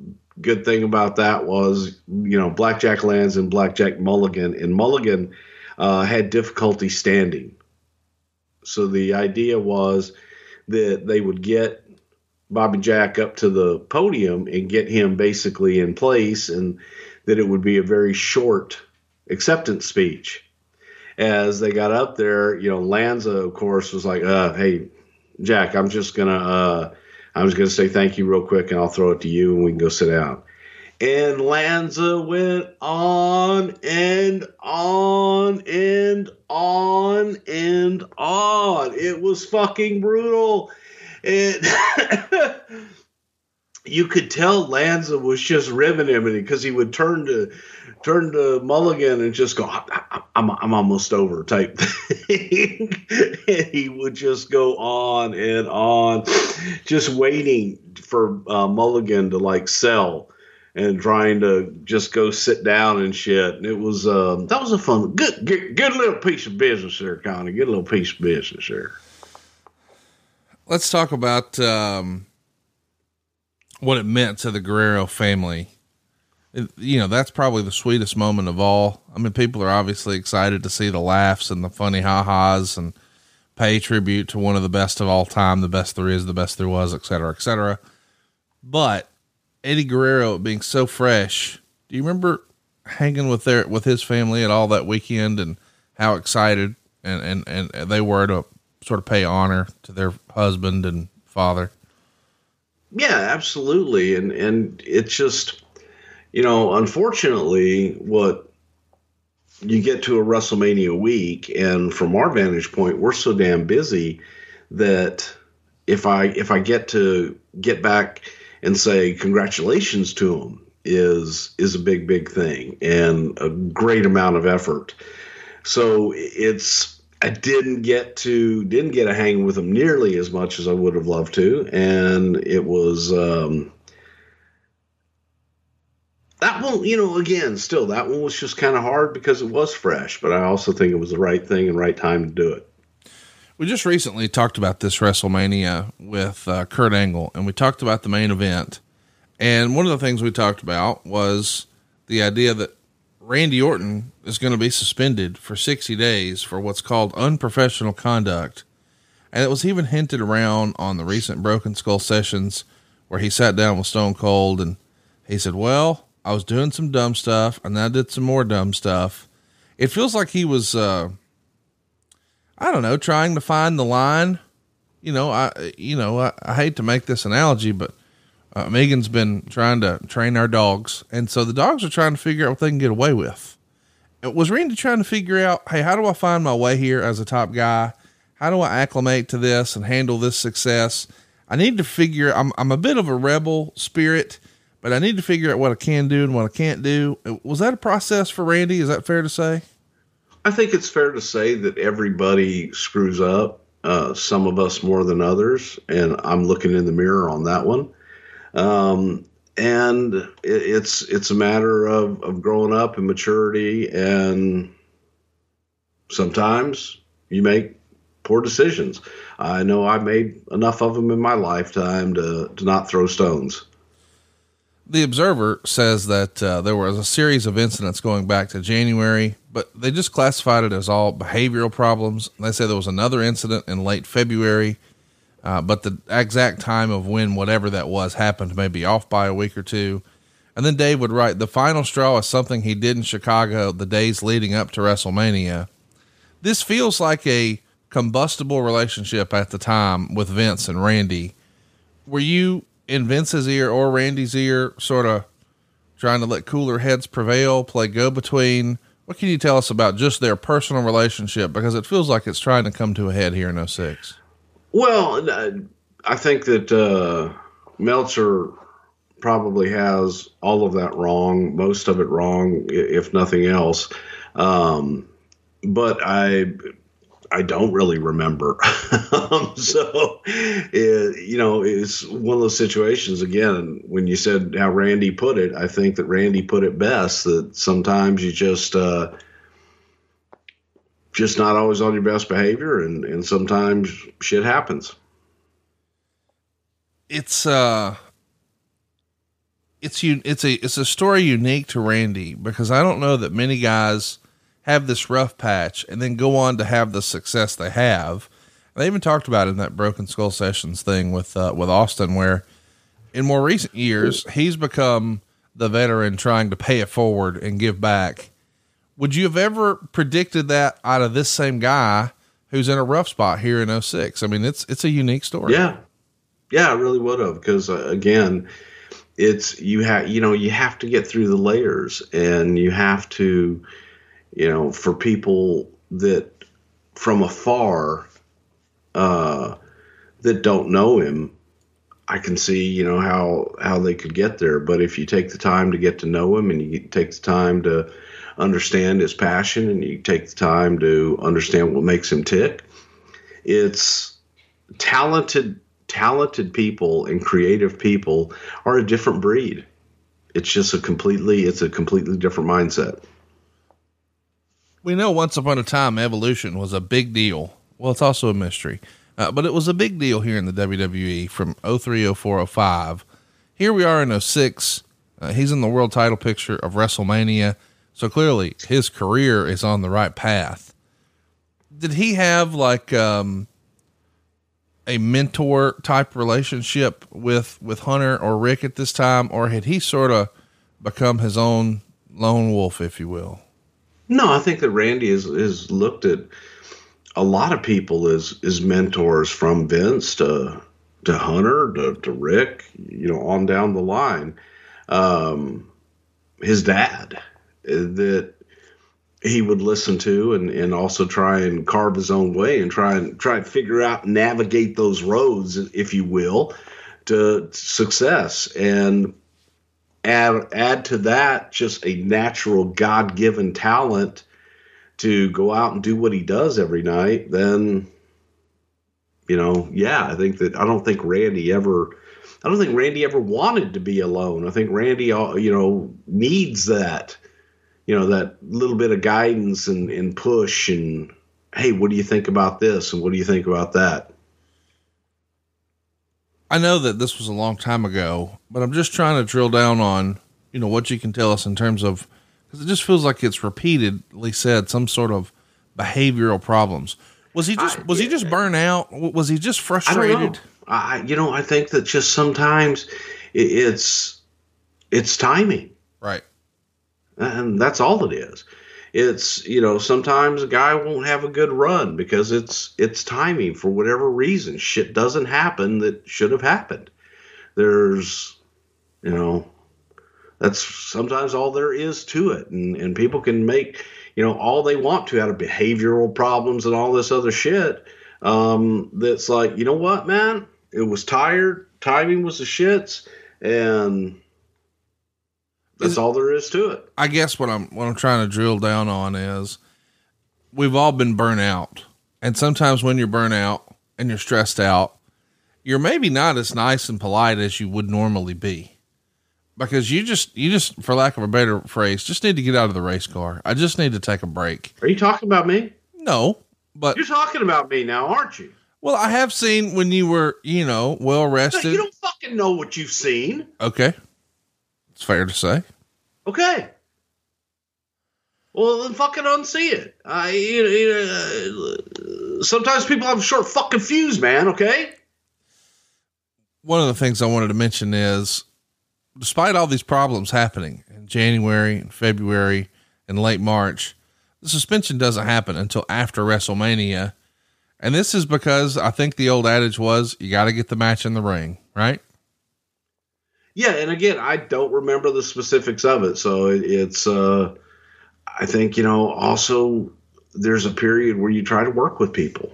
good thing about that was, you know, Blackjack Lanza and Blackjack Mulligan, and Mulligan uh, had difficulty standing. So the idea was that they would get Bobby Jack up to the podium and get him basically in place, and that it would be a very short acceptance speech. As they got up there, you know, Lanza, of course, was like, uh, "Hey, Jack, I'm just gonna, uh, I'm just gonna say thank you real quick, and I'll throw it to you, and we can go sit down." And Lanza went on and on and on and on. It was fucking brutal. And you could tell Lanza was just ribbing him because he would turn to turn to Mulligan and just go, I, am I'm almost over type thing. and he would just go on and on, just waiting for uh, Mulligan to like sell and trying to just go sit down and shit. And it was um, that was a fun, good, good, good little piece of business there, Connie. Good little piece of business there. Let's talk about um, what it meant to the Guerrero family. You know, that's probably the sweetest moment of all. I mean, people are obviously excited to see the laughs and the funny ha ha's and pay tribute to one of the best of all time, the best there is, the best there was, et cetera, et cetera. But Eddie Guerrero being so fresh. Do you remember hanging with their with his family at all that weekend and how excited and and and they were to sort of pay honor to their husband and father? Yeah, absolutely. And and it's just you know, unfortunately what you get to a WrestleMania week and from our vantage point, we're so damn busy that if I if I get to get back and say congratulations to him is is a big big thing and a great amount of effort. So it's I didn't get to didn't get a hang with him nearly as much as I would have loved to, and it was um, that one. You know, again, still that one was just kind of hard because it was fresh, but I also think it was the right thing and right time to do it. We just recently talked about this WrestleMania with uh, Kurt Angle, and we talked about the main event. And one of the things we talked about was the idea that Randy Orton is going to be suspended for 60 days for what's called unprofessional conduct. And it was even hinted around on the recent Broken Skull sessions where he sat down with Stone Cold and he said, Well, I was doing some dumb stuff and I did some more dumb stuff. It feels like he was, uh, I don't know, trying to find the line. You know, I, you know, I, I hate to make this analogy, but uh, Megan's been trying to train our dogs, and so the dogs are trying to figure out what they can get away with. It was Randy trying to figure out, hey, how do I find my way here as a top guy? How do I acclimate to this and handle this success? I need to figure. I'm I'm a bit of a rebel spirit, but I need to figure out what I can do and what I can't do. Uh, was that a process for Randy? Is that fair to say? I think it's fair to say that everybody screws up. Uh, some of us more than others, and I'm looking in the mirror on that one. Um, and it, it's it's a matter of, of growing up and maturity, and sometimes you make poor decisions. I know I made enough of them in my lifetime to to not throw stones. The Observer says that uh, there was a series of incidents going back to January, but they just classified it as all behavioral problems. They say there was another incident in late February uh, but the exact time of when whatever that was happened may be off by a week or two. And then Dave would write, the final straw is something he did in Chicago the days leading up to WrestleMania. This feels like a combustible relationship at the time with Vince and Randy. Were you in Vince's ear or Randy's ear, sort of trying to let cooler heads prevail, play go between? What can you tell us about just their personal relationship? Because it feels like it's trying to come to a head here in 06. Well, I think that uh, Meltzer probably has all of that wrong, most of it wrong, if nothing else. Um, but I, I don't really remember. um, so, it, you know, it's one of those situations again. When you said how Randy put it, I think that Randy put it best. That sometimes you just uh, just not always on your best behavior, and and sometimes shit happens. It's uh it's you it's a it's a story unique to Randy because I don't know that many guys have this rough patch and then go on to have the success they have. They even talked about in that Broken Skull Sessions thing with uh, with Austin, where in more recent years he's become the veteran trying to pay it forward and give back. Would you have ever predicted that out of this same guy who's in a rough spot here in 06? I mean, it's it's a unique story. Yeah, yeah, I really would have because uh, again, it's you have you know you have to get through the layers and you have to you know for people that from afar uh, that don't know him I can see, you know, how how they could get there. But if you take the time to get to know him, and you take the time to understand his passion, and you take the time to understand what makes him tick, it's talented talented people and creative people are a different breed. It's just a completely it's a completely different mindset. We know once upon a time evolution was a big deal. Well, it's also a mystery. Uh, but it was a big deal here in the WWE from 03, 04, 05. Here we are in 06. Uh, he's in the world title picture of WrestleMania. So clearly his career is on the right path. Did he have like, um, a mentor type relationship with, with Hunter or Ric at this time, or had he sort of become his own lone wolf, if you will? No, I think that Randy has, has looked at, a lot of people as as mentors from Vince to to Hunter to, to Ric, you know, on down the line. Um, his dad that he would listen to and, and also try and carve his own way and try and try and figure out navigate those roads, if you will, to success and add add to that just a natural God given talent to go out and do what he does every night, then you know, yeah, I think that I don't think Randy ever I don't think Randy ever wanted to be alone. I think Randy uh, you know needs that you know that little bit of guidance and, and push and hey, what do you think about this and what do you think about that? I know that this was a long time ago, but I'm just trying to drill down on, you know, what you can tell us in terms of because it just feels like it's repeatedly said some sort of behavioral problems. Was he just I, was yeah, he just burned out? Was he just frustrated? I, I, you know I think that just sometimes it's it's timing, right? And that's all it is. It's you know sometimes a guy won't have a good run because it's it's timing for whatever reason. Shit doesn't happen that should have happened. There's you know that's sometimes all there is to it. And, and people can make, you know, all they want to out of behavioral problems and all this other shit. Um, that's like, you know what, man? It was tired. Timing was the shits. And that's all there is to it. I guess what I'm, what I'm trying to drill down on is we've all been burnt out. And sometimes when you're burnt out and you're stressed out, you're maybe not as nice and polite as you would normally be. Because you just you just for lack of a better phrase just need to get out of the race car. I just need to take a break. Are you talking about me? No but you're talking about me now aren't you? Well i have seen when you were you know well rested you don't fucking know what you've seen. Okay it's fair to say okay well then fucking unsee it i you know, you know, uh, sometimes people have short fucking fuse man okay one of the things i wanted to mention is despite all these problems happening in January and February and late March, the suspension doesn't happen until after WrestleMania. And this is because I think the old adage was you got to get the match in the ring, right? Yeah, and again, I don't remember the specifics of it, so it, it's. uh I think you know. Also, there's a period where you try to work with people.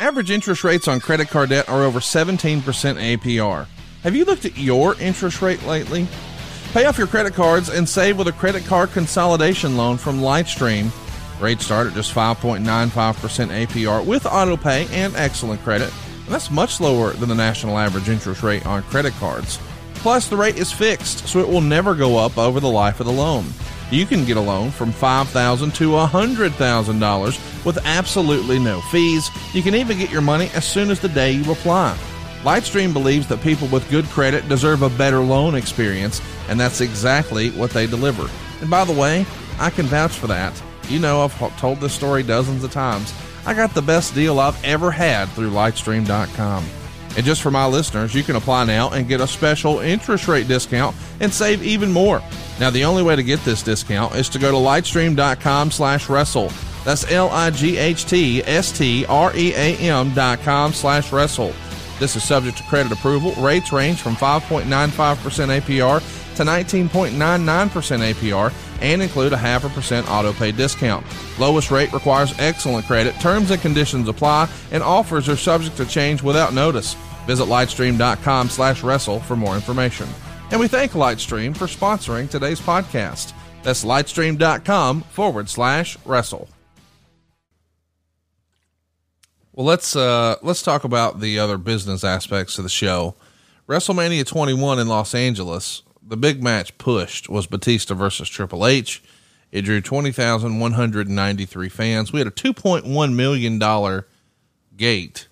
Average interest rates on credit card debt are over 17% APR. Have you looked at your interest rate lately? Pay off your credit cards and save with a credit card consolidation loan from Lightstream. Rates start at just 5.95% APR with autopay and excellent credit. And that's much lower than the national average interest rate on credit cards. Plus, the rate is fixed, so it will never go up over the life of the loan. You can get a loan from $5,000 to $100,000 with absolutely no fees. You can even get your money as soon as the day you apply. Lightstream believes that people with good credit deserve a better loan experience, and that's exactly what they deliver. And by the way, I can vouch for that. You know, I've told this story dozens of times. I got the best deal I've ever had through Lightstream.com. And just for my listeners, you can apply now and get a special interest rate discount and save even more. Now, the only way to get this discount is to go to lightstream.com slash wrestle. That's L-I-G-H-T-S-T-R-E-A-M dot com slash wrestle. This is subject to credit approval. Rates range from 5.95% APR to 19.99% APR and include a half a percent auto pay discount. Lowest rate requires excellent credit. Terms and conditions apply, and offers are subject to change without notice. Visit lightstream.com slash wrestle for more information. And we thank Lightstream for sponsoring today's podcast. That's lightstream.com forward slash wrestle. Well, let's uh, let's talk about the other business aspects of the show. WrestleMania 21 in Los Angeles, the big match pushed was Batista versus Triple H. It drew 20,193 fans. We had a 2.1 million dollar gate,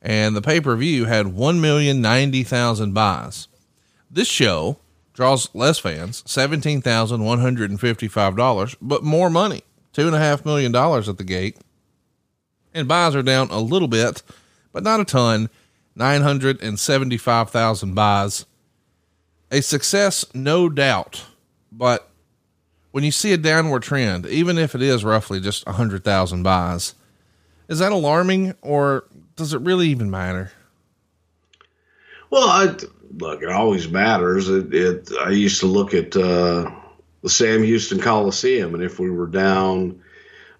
and the pay per view had 1,090,000 buys. This show draws less fans, $17,155, but more money, $2.5 million at the gate. And buys are down a little bit, but not a ton, 975,000 buys. A success, no doubt, but when you see a downward trend, even if it is roughly just 100,000 buys, is that alarming or does it really even matter? Well, I, look, it always matters. It, it I used to look at uh, the Sam Houston Coliseum, and if we were down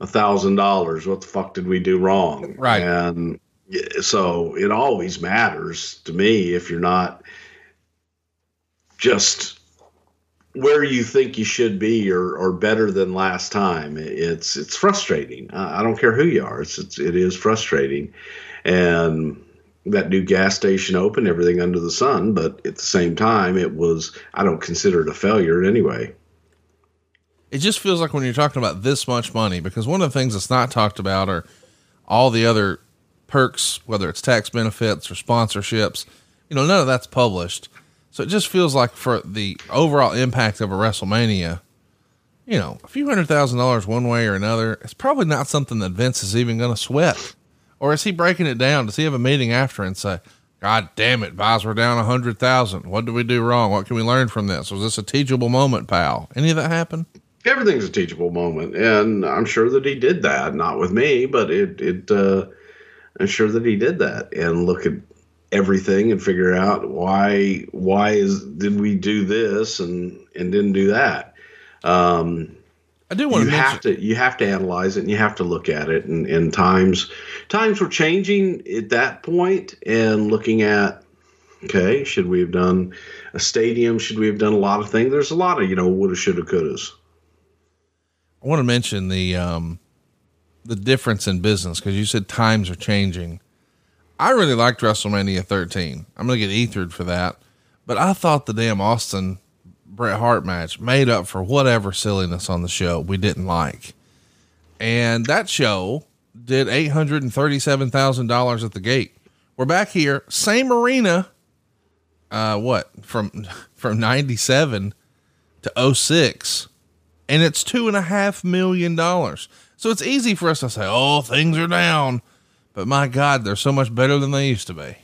a thousand dollars, what the fuck did we do wrong? Right. And so it always matters to me if you're not just where you think you should be or, or better than last time. It's it's frustrating. I, don't care who you are. It's, it's it is frustrating, and that new gas station opened, everything under the sun. But at the same time, it was I don't consider it a failure anyway. It just feels like when you're talking about this much money, because one of the things that's not talked about are all the other perks, whether it's tax benefits or sponsorships. You know, none of that's published. So it just feels like for the overall impact of a WrestleMania, you know, a few hundred thousand dollars one way or another, it's probably not something that Vince is even going to sweat. Or is he breaking it down? Does he have a meeting after and say, God damn it, buys were down a hundred thousand. What did we do wrong? What can we learn from this? Was this a teachable moment, pal? Any of that happen? Everything's a teachable moment, and I'm sure that he did that. Not with me, but it it. Uh, I'm sure that he did that and look at everything and figure out why why is did we do this and and didn't do that. Um, I do want you to have mention, to you have to analyze it and you have to look at it and, and times times were changing at that point and looking at okay should we have done a stadium should we have done a lot of things there's a lot of you know woulda shoulda couldas I want to mention the, um, the difference in business because you said times are changing. I really liked WrestleMania 13. I'm going to get ethered for that. But I thought the damn Austin Bret Hart match made up for whatever silliness on the show we didn't like. And that show did $837,000 at the gate. We're back here, same arena. Uh, what from, from 97 to 06 and it's two and a half million dollars. So it's easy for us to say, oh, things are down. But my God, they're so much better than they used to be.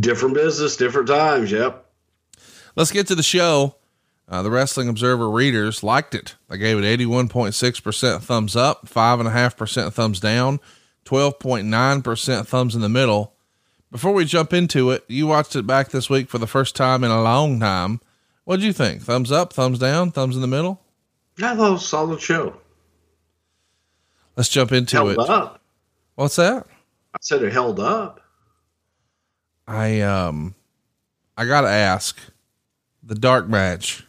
different business different times yep Let's get to the show. Uh, the Wrestling Observer readers liked it. They gave it 81.6% thumbs up, 5.5% thumbs down, 12.9% thumbs in the middle. Before we jump into it, you watched it back this week for the first time in a long time. What'd you think? Thumbs up, thumbs down, thumbs in the middle? I thought it was a solid show Let's jump into it. up What's that? I said it held up I um I gotta ask the dark match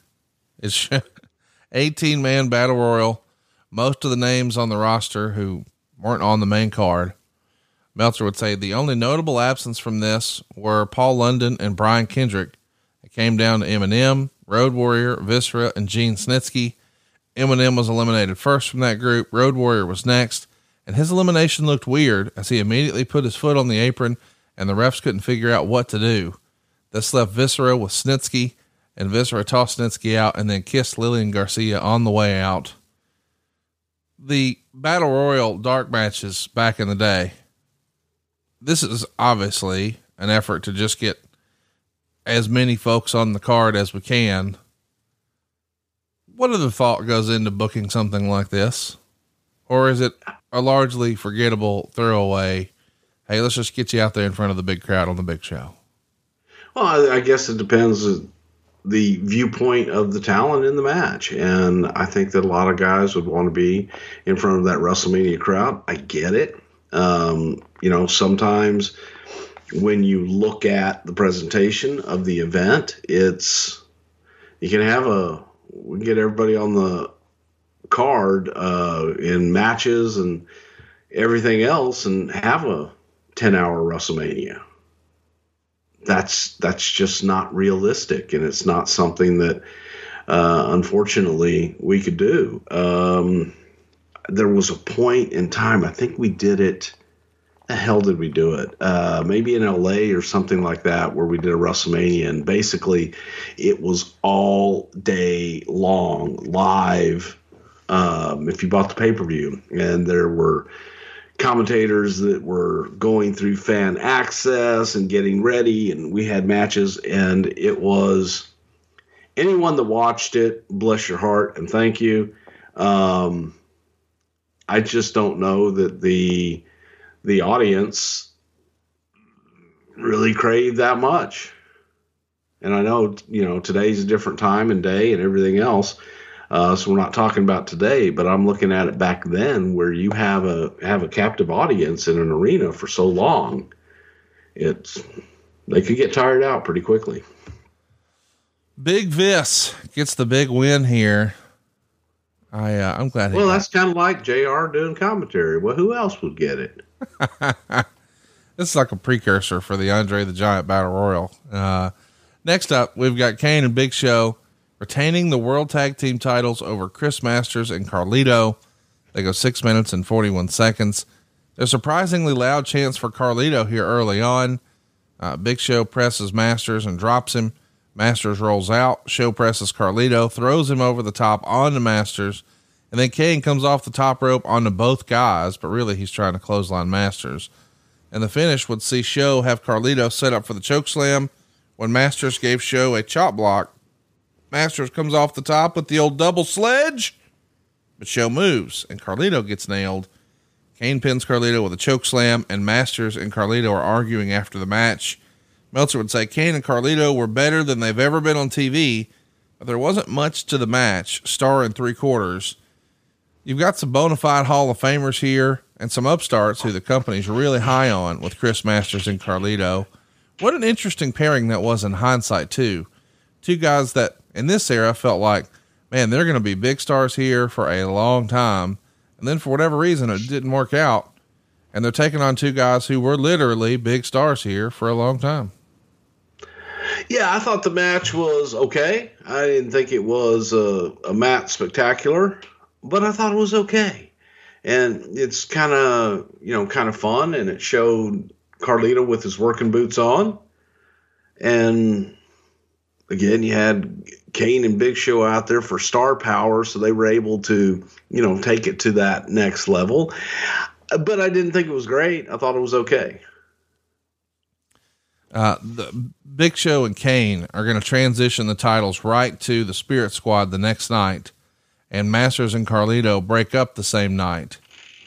is 18 man battle royal most of the names on the roster who weren't on the main card. Meltzer would say the only notable absence from this were Paul London and Brian Kendrick. It came down to Eminem, Road Warrior, Viscera, and Gene Snitsky. Eminem was eliminated first from that group. Road Warrior was next, and his elimination looked weird as he immediately put his foot on the apron and the refs couldn't figure out what to do. This left Viscera with Snitsky, and Viscera tossed Snitsky out and then kissed Lillian Garcia on the way out. The Battle Royal dark matches back in the day. This is obviously an effort to just get as many folks on the card as we can. What other thought goes into booking something like this? Or is it a largely forgettable throwaway? Hey, let's just get you out there in front of the big crowd on the big show. Well, I, I guess it depends uh, the viewpoint of the talent in the match, and I think that a lot of guys would want to be in front of that WrestleMania crowd. I get it. Um, you know, sometimes when you look at the presentation of the event, it's you can have a we can get everybody on the card uh, in matches and everything else, and have a ten hour WrestleMania. That's that's just not realistic, and it's not something that uh, unfortunately we could do. Um, there was a point in time, I think we did it the hell did we do it? Uh, maybe in LA or something like that, where we did a WrestleMania, and basically it was all day long live. Um, if you bought the pay per view, and there were commentators that were going through fan access and getting ready, and we had matches, and it was anyone that watched it, bless your heart and thank you. Um, I just don't know that the the audience really crave that much. And I know, you know, today's a different time and day and everything else. Uh, so we're not talking about today, but I'm looking at it back then where you have a have a captive audience in an arena for so long. It's they could get tired out pretty quickly. Big Vis gets the big win here. I uh, I'm glad. Well, that's kind of like Jr. doing commentary. Well, who else would get it? this is like a precursor for the Andre the Giant Battle Royal. Uh, next up, we've got Kane and Big Show retaining the World Tag Team titles over Chris Masters and Carlito. They go six minutes and 41 seconds. There's surprisingly loud chants for Carlito here early on. Uh, Big Show presses Masters and drops him. Masters rolls out. Show presses Carlito, throws him over the top onto Masters. And then Kane comes off the top rope onto both guys, but really he's trying to clothesline Masters. And the finish would see Show have Carlito set up for the choke slam when Masters gave Show a chop block. Masters comes off the top with the old double sledge, but Show moves and Carlito gets nailed. Kane pins Carlito with a choke slam, and Masters and Carlito are arguing after the match. Meltzer would say Kane and Carlito were better than they've ever been on TV, but there wasn't much to the match, star in three quarters. You've got some bona fide Hall of Famers here and some upstarts who the company's really high on with Chris Masters and Carlito. What an interesting pairing that was in hindsight, too. Two guys that in this era I felt like, man, they're going to be big stars here for a long time. And then for whatever reason, it didn't work out. And they're taking on two guys who were literally big stars here for a long time. Yeah, I thought the match was okay. I didn't think it was uh, a, a match spectacular but I thought it was okay. And it's kind of, you know, kind of fun. And it showed Carlito with his working boots on. And again, you had Kane and Big Show out there for star power. So they were able to, you know, take it to that next level. But I didn't think it was great. I thought it was okay. Uh, the Big Show and Kane are going to transition the titles right to the Spirit Squad the next night and Masters and Carlito break up the same night.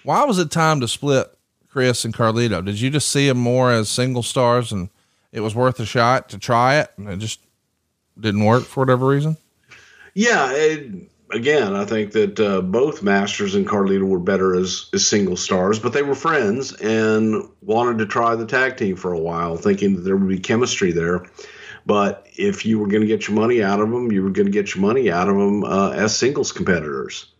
Why was it time to split Chris and Carlito? Did you just see them more as single stars and it was worth a shot to try it and it just didn't work for whatever reason? Yeah. It, again, I think that uh, both Masters and Carlito were better as, as single stars, but they were friends and wanted to try the tag team for a while, thinking that there would be chemistry there. But if you were going to get your money out of them, you were going to get your money out of them uh, as singles competitors.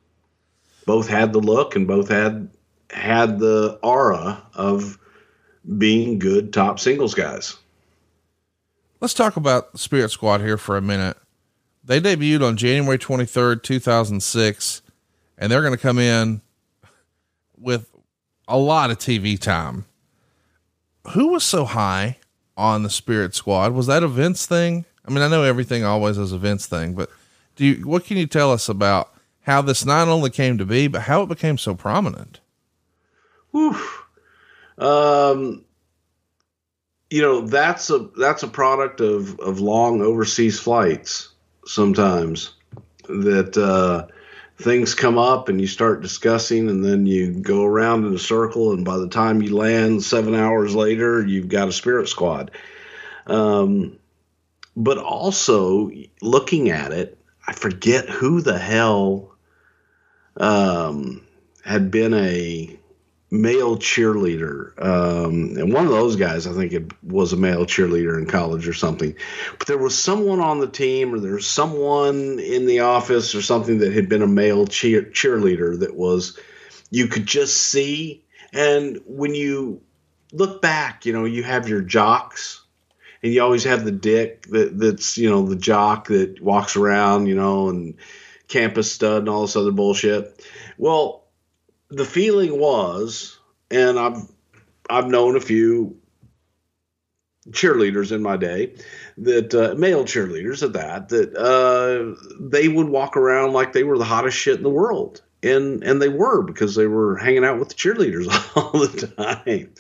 both had the look and both had had the aura of being good top singles guys. Let's talk about Spirit Squad here for a minute. They debuted on January 23rd, 2006, and they're going to come in with a lot of TV time. Who was so high on the Spirit Squad? Was that a Vince thing? I mean, I know everything always is a Vince thing, but do you, what can you tell us about how this not only came to be, but how it became so prominent? Whew. Um, you know that's a that's a product of of long overseas flights. Sometimes that uh, things come up and you start discussing, and then you go around in a circle, and by the time you land seven hours later, you've got a spirit squad. Um, but also looking at it, I forget who the hell um, had been a male cheerleader. Um, and one of those guys, I think it was a male cheerleader in college or something. But there was someone on the team or there was someone in the office or something that had been a male cheer- cheerleader that was, you could just see. And when you look back, you know, you have your jocks and you always have the dick that, that's, you know, the jock that walks around, you know, and campus stud and all this other bullshit. Well, the feeling was, and I've I've known a few cheerleaders in my day that uh, male cheerleaders at that that uh, they would walk around like they were the hottest shit in the world and and they were because they were hanging out with the cheerleaders all the time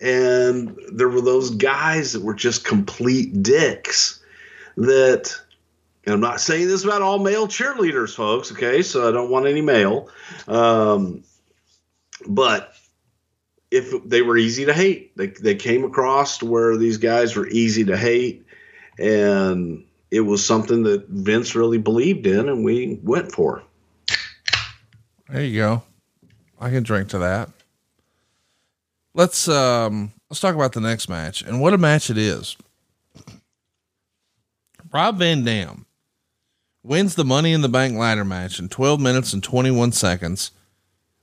and there were those guys that were just complete dicks that I'm not saying this about all male cheerleaders, folks. Okay, so I don't want any male. Um, but if they were easy to hate, they, they came across to where these guys were easy to hate, and it was something that Vince really believed in, and we went for. There you go. I can drink to that. Let's um let's talk about the next match and what a match it is. Rob Van Dam wins the Money in the Bank ladder match in 12 minutes and 21 seconds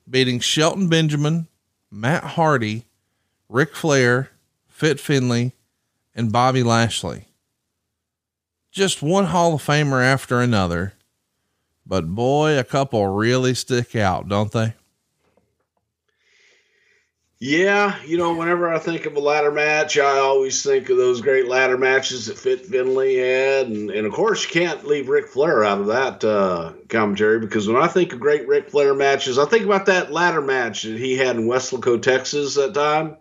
beating Shelton Benjamin, Matt Hardy, Ric Flair, Fit Finlay, and Bobby Lashley. Just one Hall of Famer after another. But boy, a couple really stick out, don't they? Yeah, you know, whenever I think of a ladder match, I always think of those great ladder matches that Fit Finlay had, and, and of course, you can't leave Ric Flair out of that uh, commentary because when I think of great Ric Flair matches, I think about that ladder match that he had in Weslaco, Texas, that time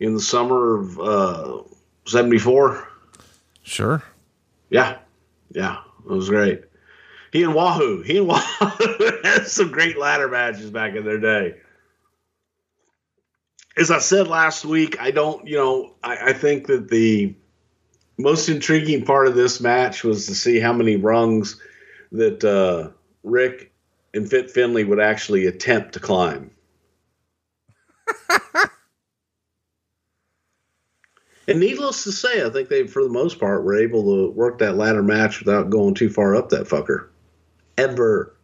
in the summer of '74. Uh, sure. Yeah, yeah, it was great. He and Wahoo, he and Wahoo had some great ladder matches back in their day as I said last week, I don't, you know, I, I, think that the most intriguing part of this match was to see how many rungs that uh, Ric and Fit Finlay would actually attempt to climb. and needless to say, I think they, for the most part, were able to work that ladder match without going too far up that fucker. Ever.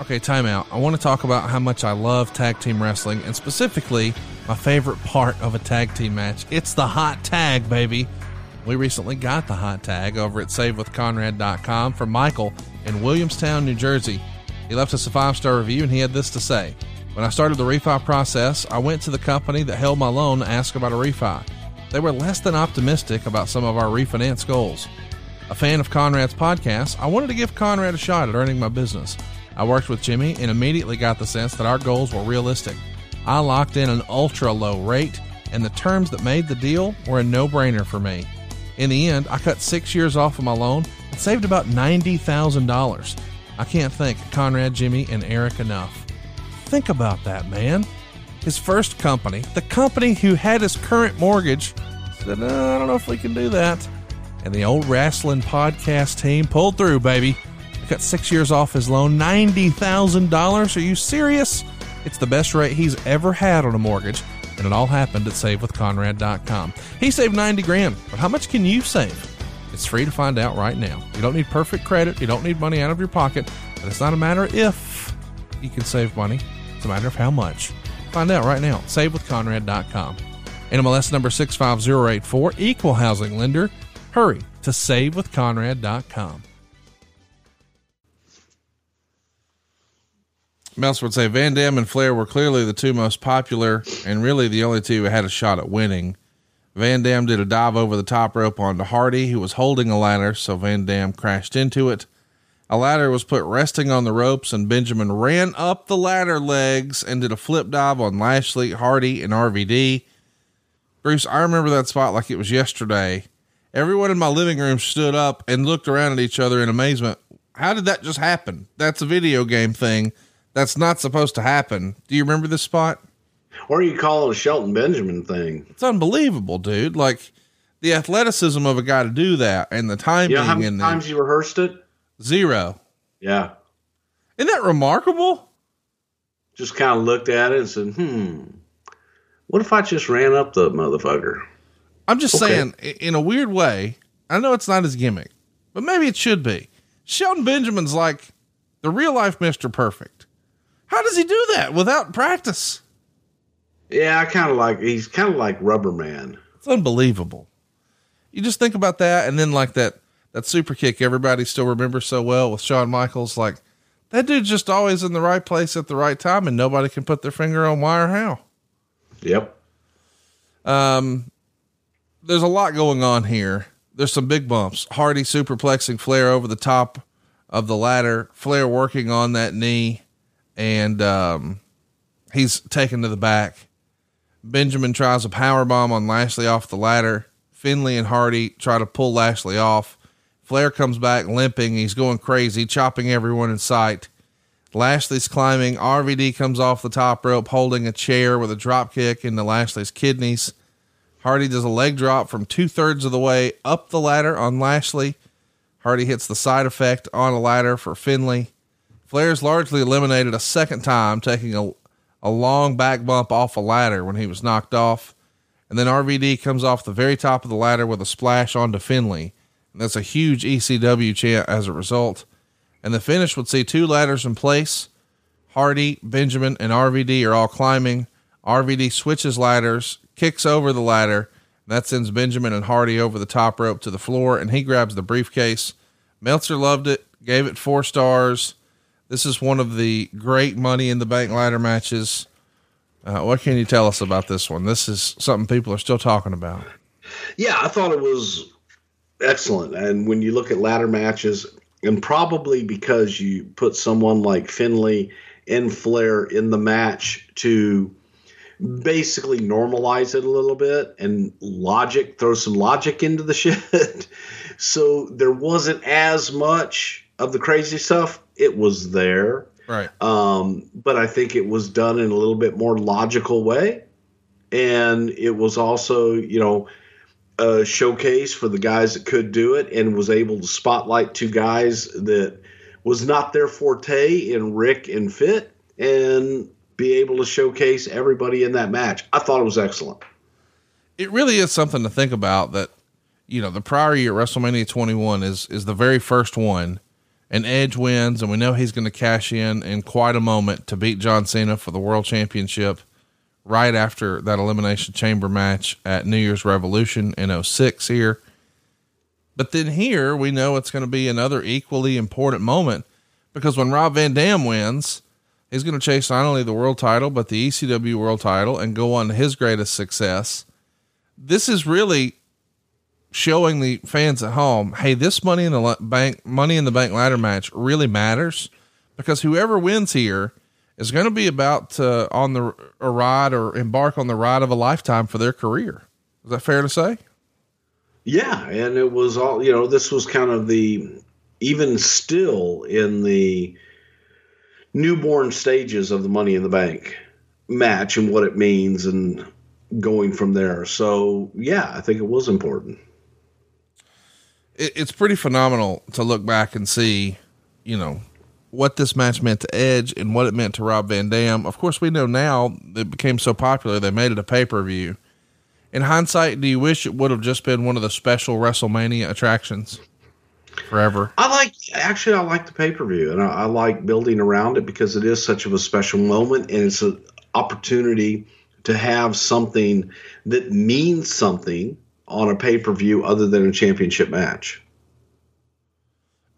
Okay, timeout. I want to talk about how much I love tag team wrestling and specifically my favorite part of a tag team match. It's the hot tag, baby. We recently got the hot tag over at SaveWithConrad.com from Michael in Williamstown, New Jersey. He left us a five star review and he had this to say When I started the refi process, I went to the company that held my loan to ask about a refi. They were less than optimistic about some of our refinance goals. A fan of Conrad's podcast, I wanted to give Conrad a shot at earning my business. I worked with Jimmy and immediately got the sense that our goals were realistic. I locked in an ultra low rate, and the terms that made the deal were a no brainer for me. In the end, I cut six years off of my loan and saved about $90,000. I can't thank Conrad, Jimmy, and Eric enough. Think about that, man. His first company, the company who had his current mortgage, said, uh, I don't know if we can do that. And the old wrestling podcast team pulled through, baby cut six years off his loan, $90,000. Are you serious? It's the best rate he's ever had on a mortgage, and it all happened at SaveWithConrad.com. He saved 90 grand, but how much can you save? It's free to find out right now. You don't need perfect credit, you don't need money out of your pocket, but it's not a matter if, you can save money. It's a matter of how much. Find out right now. SaveWithConrad.com. NMLS number 65084, equal housing lender. Hurry to SaveWithConrad.com. Meltzer would say Van Dam and Flair were clearly the two most popular and really the only two who had a shot at winning. Van Dam did a dive over the top rope onto Hardy, who was holding a ladder, so Van Dam crashed into it. A ladder was put resting on the ropes, and Benjamin ran up the ladder legs and did a flip dive on Lashley, Hardy, and RVD. Bruce, I remember that spot like it was yesterday. Everyone in my living room stood up and looked around at each other in amazement. How did that just happen? That's a video game thing. That's not supposed to happen. Do you remember this spot? Or you call it a Shelton Benjamin thing. It's unbelievable, dude. Like the athleticism of a guy to do that and the timing know how many and the times you rehearsed it? zero. Yeah. Isn't that remarkable? Just kind of looked at it and said, hmm, what if I just ran up the motherfucker? I'm just Okay. saying, in a weird way, I know it's not his gimmick, but maybe it should be. Shelton Benjamin's like the real life Mr. Perfect. How does he do that without practice? Yeah, I kind of like, he's kind of like Rubber Man. It's unbelievable. You just think about that, and then like that that super kick everybody still remembers so well with Shawn Michaels. Like that dude's just always in the right place at the right time, and nobody can put their finger on why or how. Yep. Um, there's a lot going on here. There's some big bumps. Hardy superplexing Flair over the top of the ladder. Flair working on that knee, and um, he's taken to the back. Benjamin tries a power bomb on Lashley off the ladder. Finlay and Hardy try to pull Lashley off. Flair comes back limping. He's going crazy, chopping everyone in sight. Lashley's climbing. RVD comes off the top rope holding a chair with a drop kick into Lashley's kidneys. Hardy does a leg drop from two thirds of the way up the ladder on Lashley. Hardy hits the side effect on a ladder for Finlay. Flair's largely eliminated a second time, taking a, a long back bump off a ladder when he was knocked off. And then RVD comes off the very top of the ladder with a splash onto Finlay. And that's a huge ECW chant as a result. And the finish would see two ladders in place. Hardy, Benjamin, and RVD are all climbing. RVD switches ladders, kicks over the ladder. That sends Benjamin and Hardy over the top rope to the floor, and he grabs the briefcase. Meltzer loved it, gave it four stars. This is one of the great Money in the Bank ladder matches. Uh, what can you tell us about this one? This is something people are still talking about. Yeah, I thought it was excellent. And when you look at ladder matches, and probably because you put someone like Finlay and Flair in the match to basically normalize it a little bit and logic, throw some logic into the shit. so there wasn't as much of the crazy stuff. It was there. Right. Um, but I think it was done in a little bit more logical way. And it was also, you know, a showcase for the guys that could do it and was able to spotlight two guys that was not their forte in Ric and Fit and be able to showcase everybody in that match. I thought it was excellent. it really is something to think about that you know the prior year WrestleMania 21 is is the very first one and Edge wins and we know he's going to cash in in quite a moment to beat John Cena for the world championship right after that elimination chamber match at New Year's Revolution in 06 here. But then here we know it's going to be another equally important moment because when Rob Van Dam wins he's going to chase not only the world title but the ECW world title and go on to his greatest success. This is really showing the fans at home, hey, this money in the bank, money in the bank ladder match really matters because whoever wins here is going to be about to on the a ride or embark on the ride of a lifetime for their career. Is that fair to say? Yeah, and it was all you know. This was kind of the even still in the newborn stages of the Money in the Bank match and what it means, and going from there. So yeah, I think it was important. It, it's pretty phenomenal to look back and see, you know, what this match meant to Edge and what it meant to Rob Van Dam. Of course, we know now it became so popular they made it a pay per view. In hindsight, do you wish it would have just been one of the special WrestleMania attractions? forever. I like actually I like the pay per view and I, I like building around it because it is such of a special moment and it's an opportunity to have something that means something on a pay per view other than a championship match.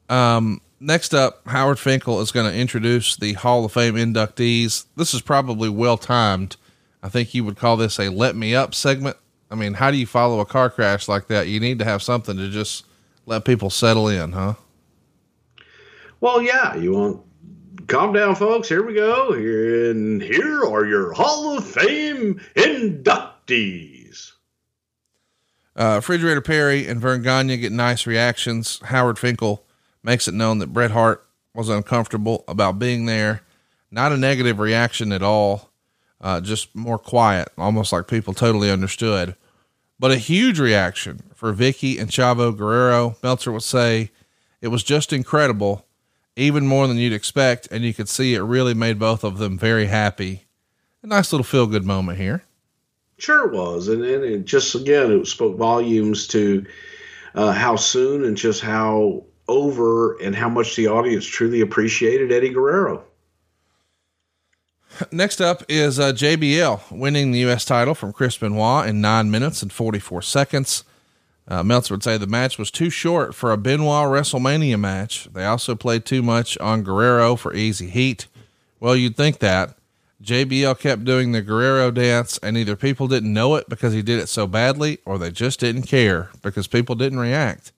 Um, next up, Howard Finkel is going to introduce the Hall of Fame inductees. This is probably well timed. I think you would call this a let me up segment. I mean, how do you follow a car crash like that? You need to have something to just let people settle in, huh? Well, yeah, you want calm down, folks. Here we go. And here are your Hall of Fame inductees. Uh, Refrigerator Perry and Verne Gagne get nice reactions. Howard Finkel makes it known that Bret Hart was uncomfortable about being there. Not a negative reaction at all, uh, just more quiet, almost like people totally understood. But a huge reaction for Vickie and Chavo Guerrero. Meltzer would say it was just incredible, even more than you'd expect, and you could see it really made both of them very happy. A nice little feel good moment here. Sure, it was, and, and it just again it spoke volumes to uh, how soon and just how over and how much the audience truly appreciated Eddie Guerrero. Next up is uh, JBL winning the U.S. title from Chris Benoit in nine minutes and 44 seconds. Uh, Meltzer would say the match was too short for a Benoit WrestleMania match. They also played too much on Guerrero for easy heat. Well, you'd think that. JBL kept doing the Guerrero dance, and either people didn't know it because he did it so badly, or they just didn't care because people didn't react.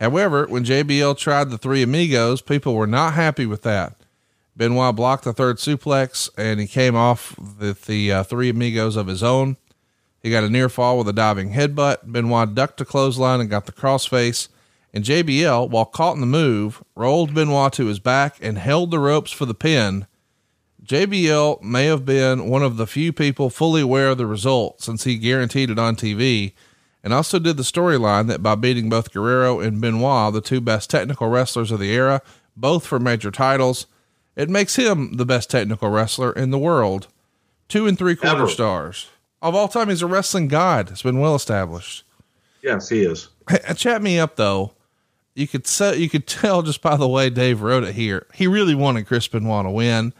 However, when JBL tried the three amigos, people were not happy with that. Benoit blocked the third suplex and he came off with the uh, three amigos of his own. He got a near fall with a diving headbutt. Benoit ducked a clothesline and got the crossface. And JBL, while caught in the move, rolled Benoit to his back and held the ropes for the pin. JBL may have been one of the few people fully aware of the result since he guaranteed it on TV and also did the storyline that by beating both Guerrero and Benoit, the two best technical wrestlers of the era, both for major titles, it makes him the best technical wrestler in the world. Two and three quarter Ever. stars. Of all time, he's a wrestling god. It's been well established. Yes, he is. Uh, chat me up though. You could say, you could tell just by the way Dave wrote it here. He really wanted Chris Benoit to win.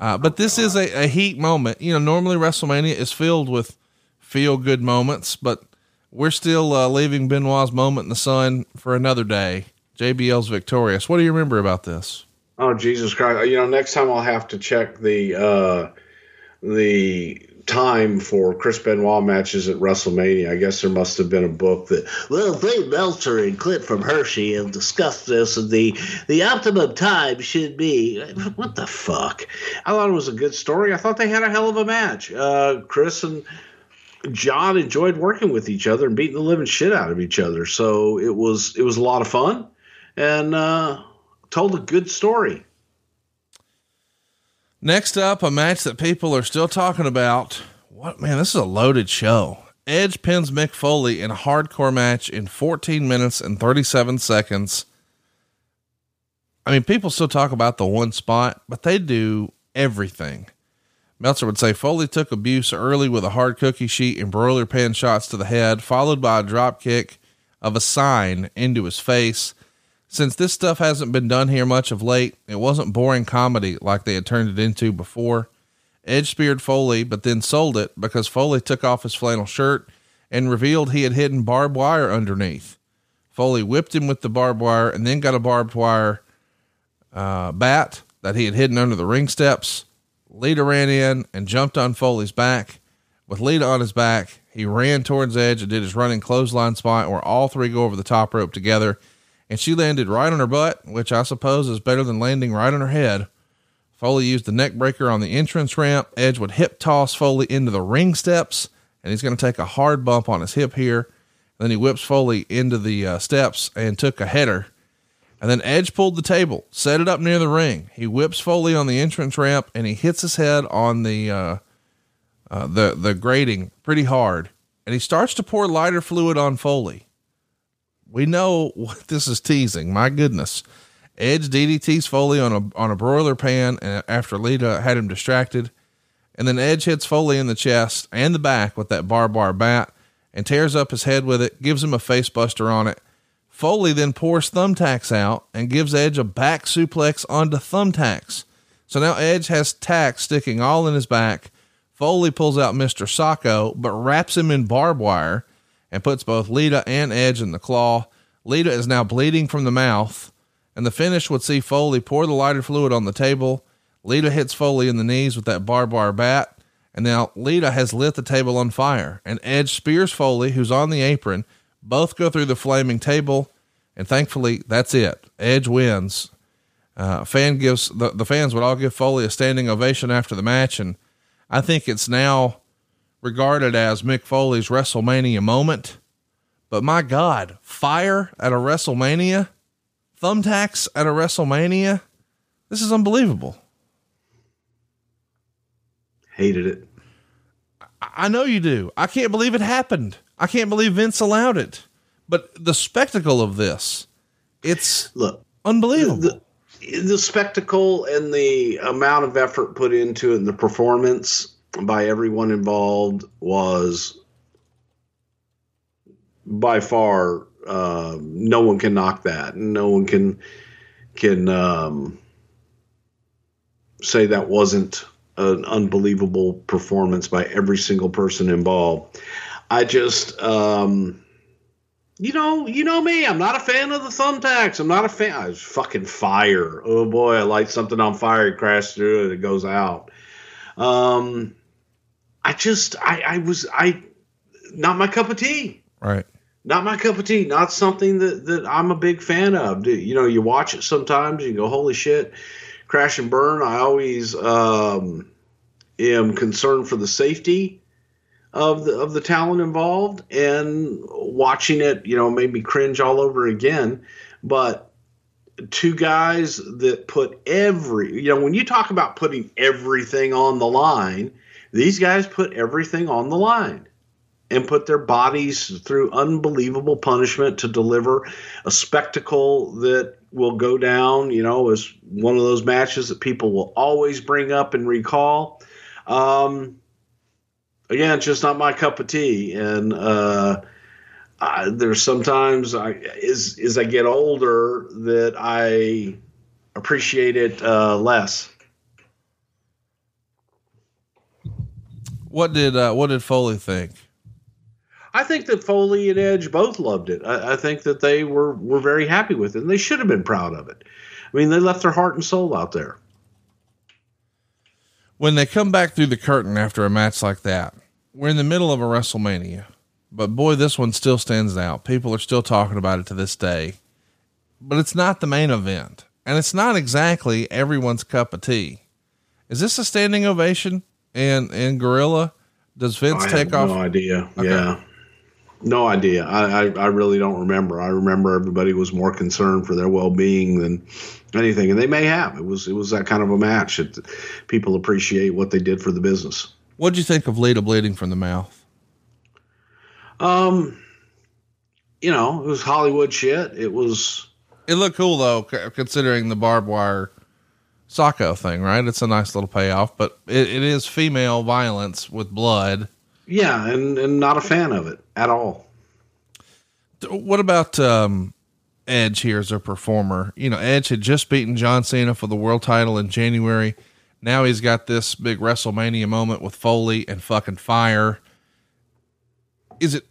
Uh, but this is a, a heat moment. You know, normally WrestleMania is filled with feel good moments, but we're still uh, leaving Benoit's moment in the sun for another day. JBL's victorious. What do you remember about this? Oh Jesus Christ! You know, next time I'll have to check the uh, the time for Chris Benoit matches at WrestleMania. I guess there must have been a book that. Well, Dave Meltzer and Clint from Hershey have discussed this, and the the optimum time should be. What the fuck? I thought it was a good story. I thought they had a hell of a match. Uh, Chris and John enjoyed working with each other and beating the living shit out of each other. So it was it was a lot of fun, and uh, told a good story. Next up, a match that people are still talking about. What man, this is a loaded show. Edge pins Mick Foley in a hardcore match in 14 minutes and 37 seconds. I mean, people still talk about the one spot, but they do everything. Meltzer would say Foley took abuse early with a hard cookie sheet and broiler pan shots to the head, followed by a drop kick of a sign into his face. Since this stuff hasn't been done here much of late, it wasn't boring comedy like they had turned it into before. Edge speared Foley, but then sold it because Foley took off his flannel shirt and revealed he had hidden barbed wire underneath. Foley whipped him with the barbed wire and then got a barbed wire uh, bat that he had hidden under the ring steps. Lita ran in and jumped on Foley's back. With Lita on his back, he ran towards Edge and did his running clothesline spot where all three go over the top rope together. And she landed right on her butt, which I suppose is better than landing right on her head. Foley used the neck breaker on the entrance ramp. Edge would hip toss Foley into the ring steps, and he's going to take a hard bump on his hip here. then he whips Foley into the uh, steps and took a header. And then Edge pulled the table, set it up near the ring. He whips Foley on the entrance ramp, and he hits his head on the uh, uh, the the grating pretty hard. And he starts to pour lighter fluid on Foley. We know what this is teasing. My goodness. Edge DDTs Foley on a on a broiler pan and after Lita had him distracted. And then Edge hits Foley in the chest and the back with that barbed wire bat and tears up his head with it, gives him a face buster on it. Foley then pours thumbtacks out and gives Edge a back suplex onto thumbtacks. So now Edge has tacks sticking all in his back. Foley pulls out Mr. Socko, but wraps him in barbed wire and puts both Lita and Edge in the claw. Lita is now bleeding from the mouth, and the finish would see Foley pour the lighter fluid on the table. Lita hits Foley in the knees with that barbed wire bat, and now Lita has lit the table on fire, and Edge spears Foley, who's on the apron. Both go through the flaming table, and thankfully, that's it. Edge wins. Uh, fan gives the, the fans would all give Foley a standing ovation after the match, and I think it's now regarded as Mick Foley's WrestleMania moment. But my God, fire at a WrestleMania, thumbtacks at a WrestleMania. This is unbelievable. Hated it. I know you do. I can't believe it happened. I can't believe Vince allowed it. But the spectacle of this, it's Look, unbelievable. the, the spectacle and the amount of effort put into it and the performance by everyone involved was by far uh, no one can knock that no one can can um, say that wasn't an unbelievable performance by every single person involved i just um, you know, you know me. I'm not a fan of the thumbtacks. I'm not a fan. I was fucking fire. Oh boy, I light something on fire, it crashes through it, it goes out. Um, I just, I, I was, I, not my cup of tea. right. Not my cup of tea. Not something that that I'm a big fan of. You know, you watch it sometimes, you go, holy shit, crash and burn. I always um, am concerned for the safety of the of the talent involved and watching it you know made me cringe all over again but two guys that put every you know when you talk about putting everything on the line these guys put everything on the line and put their bodies through unbelievable punishment to deliver a spectacle that will go down you know as one of those matches that people will always bring up and recall um, again, it's just not my cup of tea. And uh, I, there's sometimes I, as as I get older that I appreciate it uh, less. What did uh, what did Foley think? I think that Foley and Edge both loved it. I, I think that they were were very happy with it, and they should have been proud of it. I mean, they left their heart and soul out there. When they come back through the curtain after a match like that, we're in the middle of a WrestleMania, but boy, this one still stands out. People are still talking about it to this day, but it's not the main event, and it's not exactly everyone's cup of tea. Is this a standing ovation in and Gorilla? Does Vince I take have off? no idea. Yeah. No idea. I, I, I really don't remember. I remember everybody was more concerned for their well being than anything, and they may have. It was it was that kind of a match that people appreciate what they did for the business. What'd you think of Lita bleeding from the mouth? Um, you know, it was Hollywood shit. It was It looked cool though, considering the barbed wire Socko thing, right? It's a nice little payoff, but it, it is female violence with blood. yeah, and and not a fan of it at all. What about um, Edge here as a performer? You know, Edge had just beaten John Cena for the world title in January. Now he's got this big WrestleMania moment with Foley and fucking fire. Is it?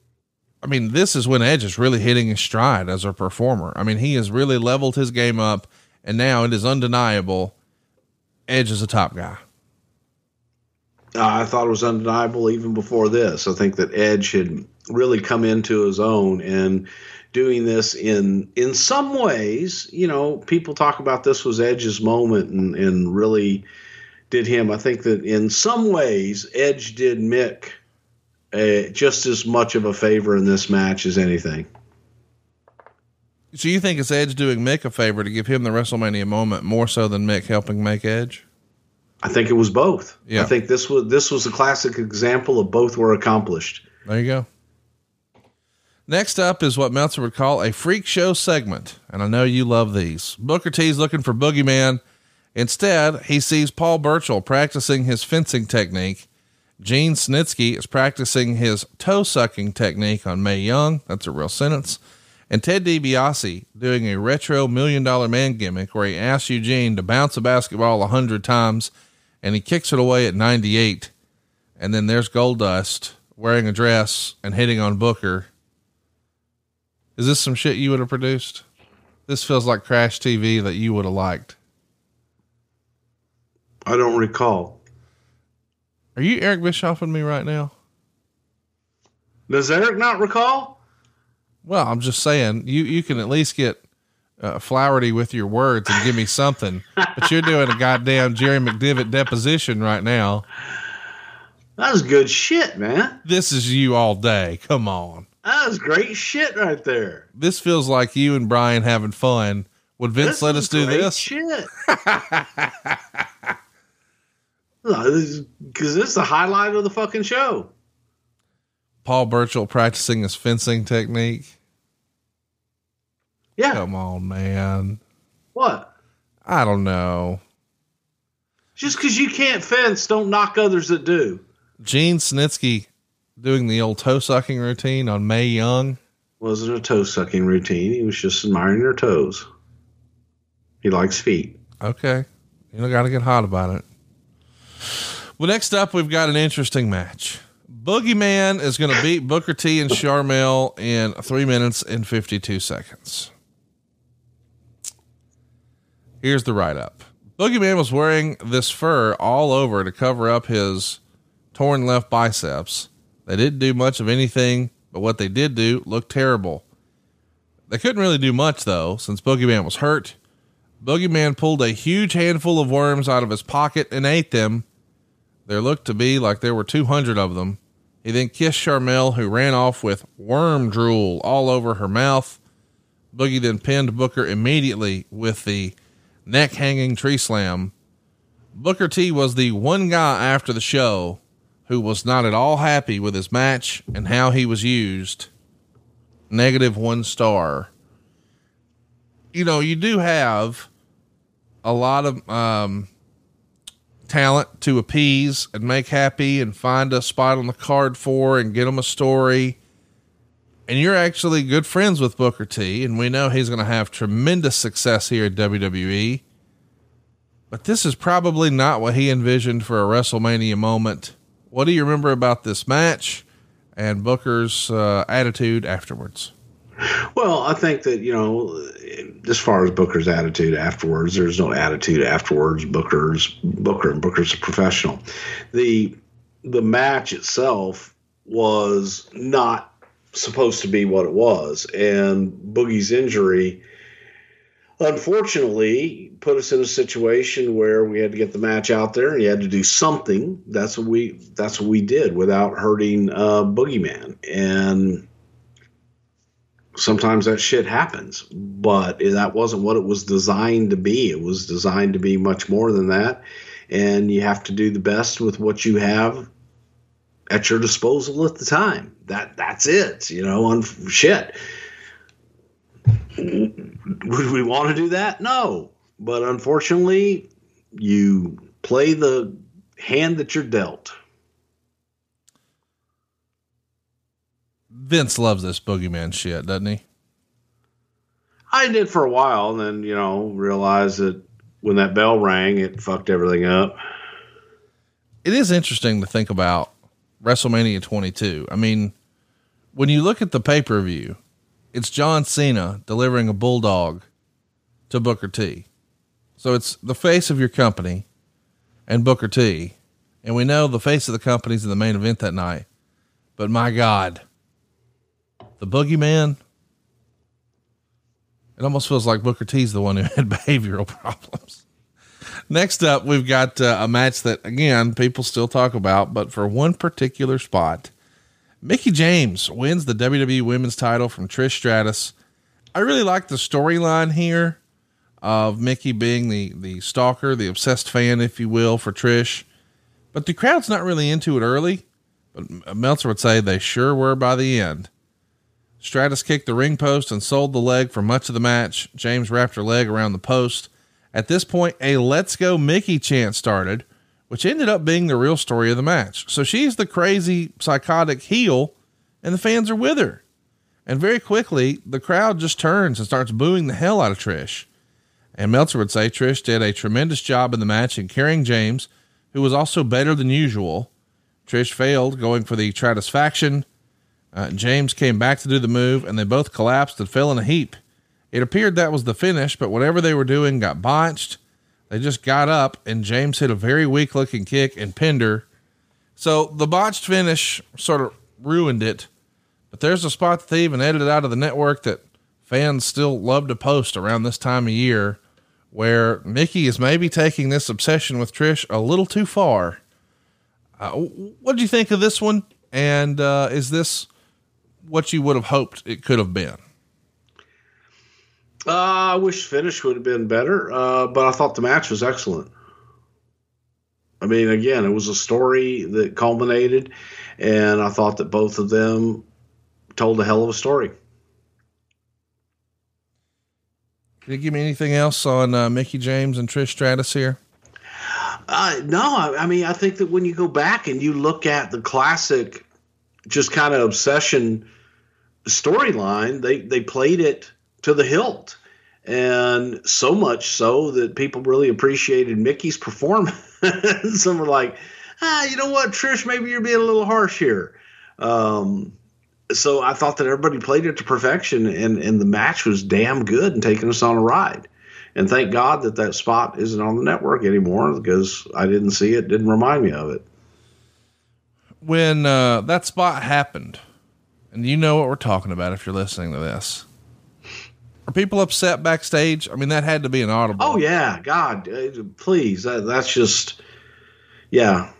I mean, this is when Edge is really hitting his stride as a performer. I mean, he has really leveled his game up, and now it is undeniable. Edge is a top guy. Uh, I thought it was undeniable even before this. I think that Edge had really come into his own and doing this in in some ways. You know, people talk about this was Edge's moment and and really did him. I think that in some ways Edge did Mick uh, just as much of a favor in this match as anything. So you think it's Edge doing Mick a favor to give him the WrestleMania moment more so than Mick helping make Edge? I think it was both. Yeah. I think this was this was a classic example of both were accomplished. There you go. Next up is what Meltzer would call a freak show segment, and I know you love these. Booker T's looking for Boogeyman. Instead, he sees Paul Burchill practicing his fencing technique. Gene Snitsky is practicing his toe sucking technique on Mae Young. That's a real sentence. And Ted DiBiase doing a retro million dollar man gimmick where he asks Eugene to bounce a basketball a hundred times and he kicks it away at 98. And then there's Goldust wearing a dress and hitting on Booker. Is this some shit you would have produced? This feels like Crash TV that you would have liked. I don't recall. Are you Eric Bischoffing me right now? Does Eric not recall? Well, I'm just saying you, you can at least get uh, flowery with your words and give me something, but you're doing a goddamn Jerry McDevitt deposition right now. That was good shit, man. This is you all day. Come on. That was great shit right there. This feels like you and Brian having fun. Would Vince This let us do this? Shit. Because this is the highlight of the fucking show. Paul Burchill practicing his fencing technique. Yeah. Come on, man. What? I don't know. Just because you can't fence, don't knock others that do. Gene Snitsky doing the old toe sucking routine on Mae Young. Wasn't a toe sucking routine. He was just admiring her toes. He likes feet. Okay. You don't got to get hot about it. Well, next up, we've got an interesting match. Boogeyman is going to beat Booker T and Sharmell in three minutes and 52 seconds. Here's the write up Boogeyman was wearing this fur all over to cover up his torn left biceps. They didn't do much of anything, but what they did do looked terrible. They couldn't really do much though, since Boogeyman was hurt. Boogeyman pulled a huge handful of worms out of his pocket and ate them. There looked to be like there were 200 of them. He then kissed Sharmell, who ran off with worm drool all over her mouth. Boogie then pinned Booker immediately with the neck hanging tree slam. Booker T was the one guy after the show who was not at all happy with his match and how he was used. Negative one star. You know, you do have a lot of um, talent to appease and make happy and find a spot on the card for and get them a story. And you're actually good friends with Booker T, and we know he's going to have tremendous success here at WWE. But this is probably not what he envisioned for a WrestleMania moment. What do you remember about this match and Booker's uh, attitude afterwards? Well, I think that, you know, as far as Booker's attitude afterwards, there's no attitude afterwards. Booker's Booker and Booker's a professional. The the match itself was not supposed to be what it was, and Boogie's injury unfortunately put us in a situation where we had to get the match out there and you had to do something. That's what we that's what we did without hurting uh Boogeyman. And sometimes that shit happens, but that wasn't what it was designed to be. It was designed to be much more than that. And you have to do the best with what you have at your disposal at the time. That that's it, you know, on shit. Would we want to do that? No. But unfortunately, you play the hand that you're dealt. Vince loves this boogeyman shit, doesn't he? I did for a while, and then you know realized that when that bell rang, it fucked everything up. It is interesting to think about WrestleMania 22. I mean, when you look at the pay per view, it's John Cena delivering a bulldog to Booker T. So it's the face of your company and Booker T. And we know the face of the company's in the main event that night. But my God, the boogeyman, it almost feels like Booker T's the one who had behavioral problems. Next up, we've got uh, a match that, again, people still talk about, but for one particular spot, Mickie James wins the WWE Women's title from Trish Stratus. I really like the storyline here of Mickie being the the stalker, the obsessed fan, if you will, for Trish. But the crowd's not really into it early. But Meltzer would say they sure were by the end. Stratus kicked the ring post and sold the leg for much of the match. James wrapped her leg around the post. At this point, a Let's Go Mickie chant started, which ended up being the real story of the match. So she's the crazy, psychotic heel, and the fans are with her. And very quickly, the crowd just turns and starts booing the hell out of Trish. And Meltzer would say Trish did a tremendous job in the match in carrying James, who was also better than usual. Trish failed going for the Stratusfaction. Uh, James came back to do the move, and they both collapsed and fell in a heap. It appeared that was the finish, but whatever they were doing got botched. They just got up, and James hit a very weak looking kick and pinned her. So the botched finish sort of ruined it. But there's a spot that they even edited out of the network that fans still love to post around this time of year where Mickie is maybe taking this obsession with Trish a little too far. Uh, what do you think of this one? And uh, is this what you would have hoped it could have been? Uh, I wish finish would have been better, uh, but I thought the match was excellent. I mean, again, it was a story that culminated, and I thought that both of them told a hell of a story. Can you give me anything else on uh, Mickie James and Trish Stratus here? Uh, no, I mean, I think that when you go back and you look at the classic, just kind of obsession storyline, they they played it to the hilt, and so much so that people really appreciated Mickie's performance. Some were like, ah, you know what, Trish, maybe you're being a little harsh here. Um, so I thought that everybody played it to perfection, and and the match was damn good and taking us on a ride. And thank God that that spot isn't on the network anymore because I didn't see it, didn't remind me of it. When uh, that spot happened, and you know what we're talking about if you're listening to this. Are people upset backstage? I mean, that had to be an audible. Oh yeah, God, uh, please, that, that's just, yeah,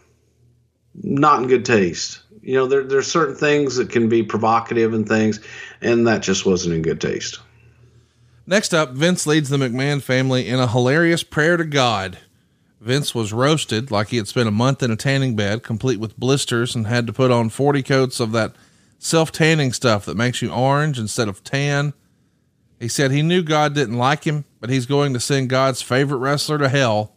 not in good taste. You know, there there's certain things that can be provocative and things, and that just wasn't in good taste. Next up, Vince leads the McMahon family in a hilarious prayer to God. Vince was roasted like he had spent a month in a tanning bed, complete with blisters, and had to put on 40 coats of that self tanning stuff that makes you orange instead of tan. He said he knew God didn't like him, but he's going to send God's favorite wrestler to hell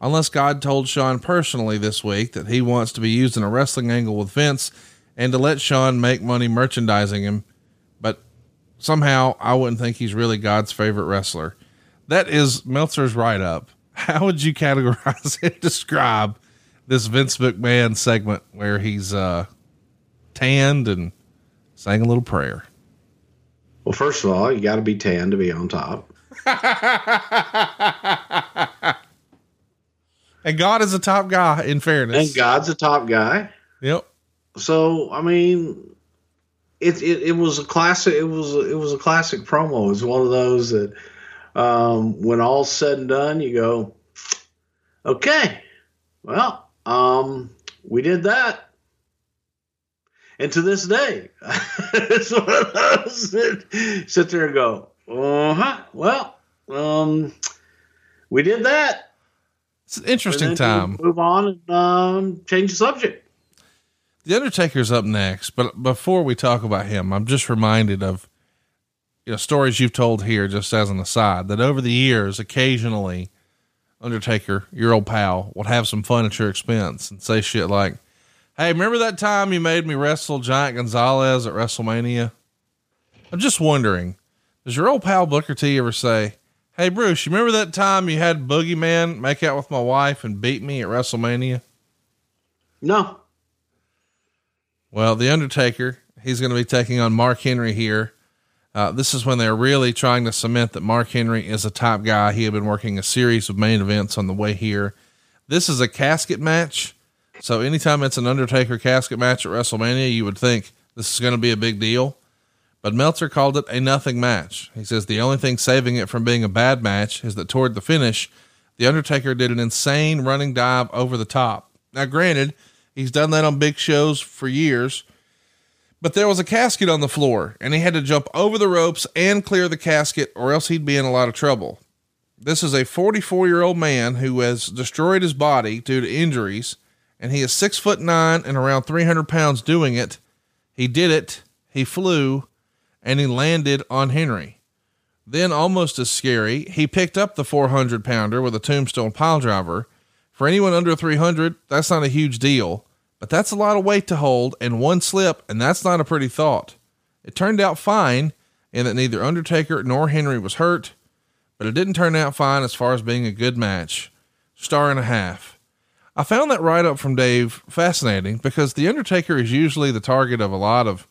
unless God told Shawn personally this week that he wants to be used in a wrestling angle with Vince and to let Shawn make money merchandising him. But somehow I wouldn't think he's really God's favorite wrestler. That is Meltzer's write up. How would you categorize and describe this Vince McMahon segment where he's uh, tanned and sang a little prayer? Well, first of all, you got to be tan to be on top. and God is a top guy, in fairness. And God's a top guy. Yep. So I mean, it, it it was a classic. It was it was a classic promo. It was one of those that, um, when all's said and done, you go, okay, well, um, we did that. And to this day, it's one of those that sit there and go, uh huh. Well, um, we did that. It's an interesting time. Move on and um, change the subject. The Undertaker's up next, but before we talk about him, I'm just reminded of you know stories you've told here, just as an aside, that over the years, occasionally, Undertaker, your old pal, would have some fun at your expense and say shit like, "Hey, remember that time you made me wrestle Giant Gonzalez at WrestleMania?" I'm just wondering, does your old pal Booker T ever say, "Hey, Bruce, you remember that time you had Boogeyman make out with my wife and beat me at WrestleMania?" No. Well, The Undertaker, he's going to be taking on Mark Henry here. Uh, this is when they're really trying to cement that Mark Henry is a top guy. He had been working a series of main events on the way here. This is a casket match. So anytime it's an Undertaker casket match at WrestleMania, you would think this is going to be a big deal. But Meltzer called it a nothing match. He says the only thing saving it from being a bad match is that toward the finish, The Undertaker did an insane running dive over the top. Now, granted, He's done that on big shows for years. But there was a casket on the floor, and he had to jump over the ropes and clear the casket, or else he'd be in a lot of trouble. This is a 44 year old man who has destroyed his body due to injuries, and he is six foot nine and around 300 pounds doing it. He did it, he flew, and he landed on Henry. Then, almost as scary, he picked up the 400 pounder with a tombstone pile driver for anyone under 300, that's not a huge deal, but that's a lot of weight to hold and one slip, and that's not a pretty thought. It turned out fine in that neither Undertaker nor Henry was hurt, but it didn't turn out fine as far as being a good match. Star and a half. I found that write up from Dave fascinating because The Undertaker is usually the target of a lot of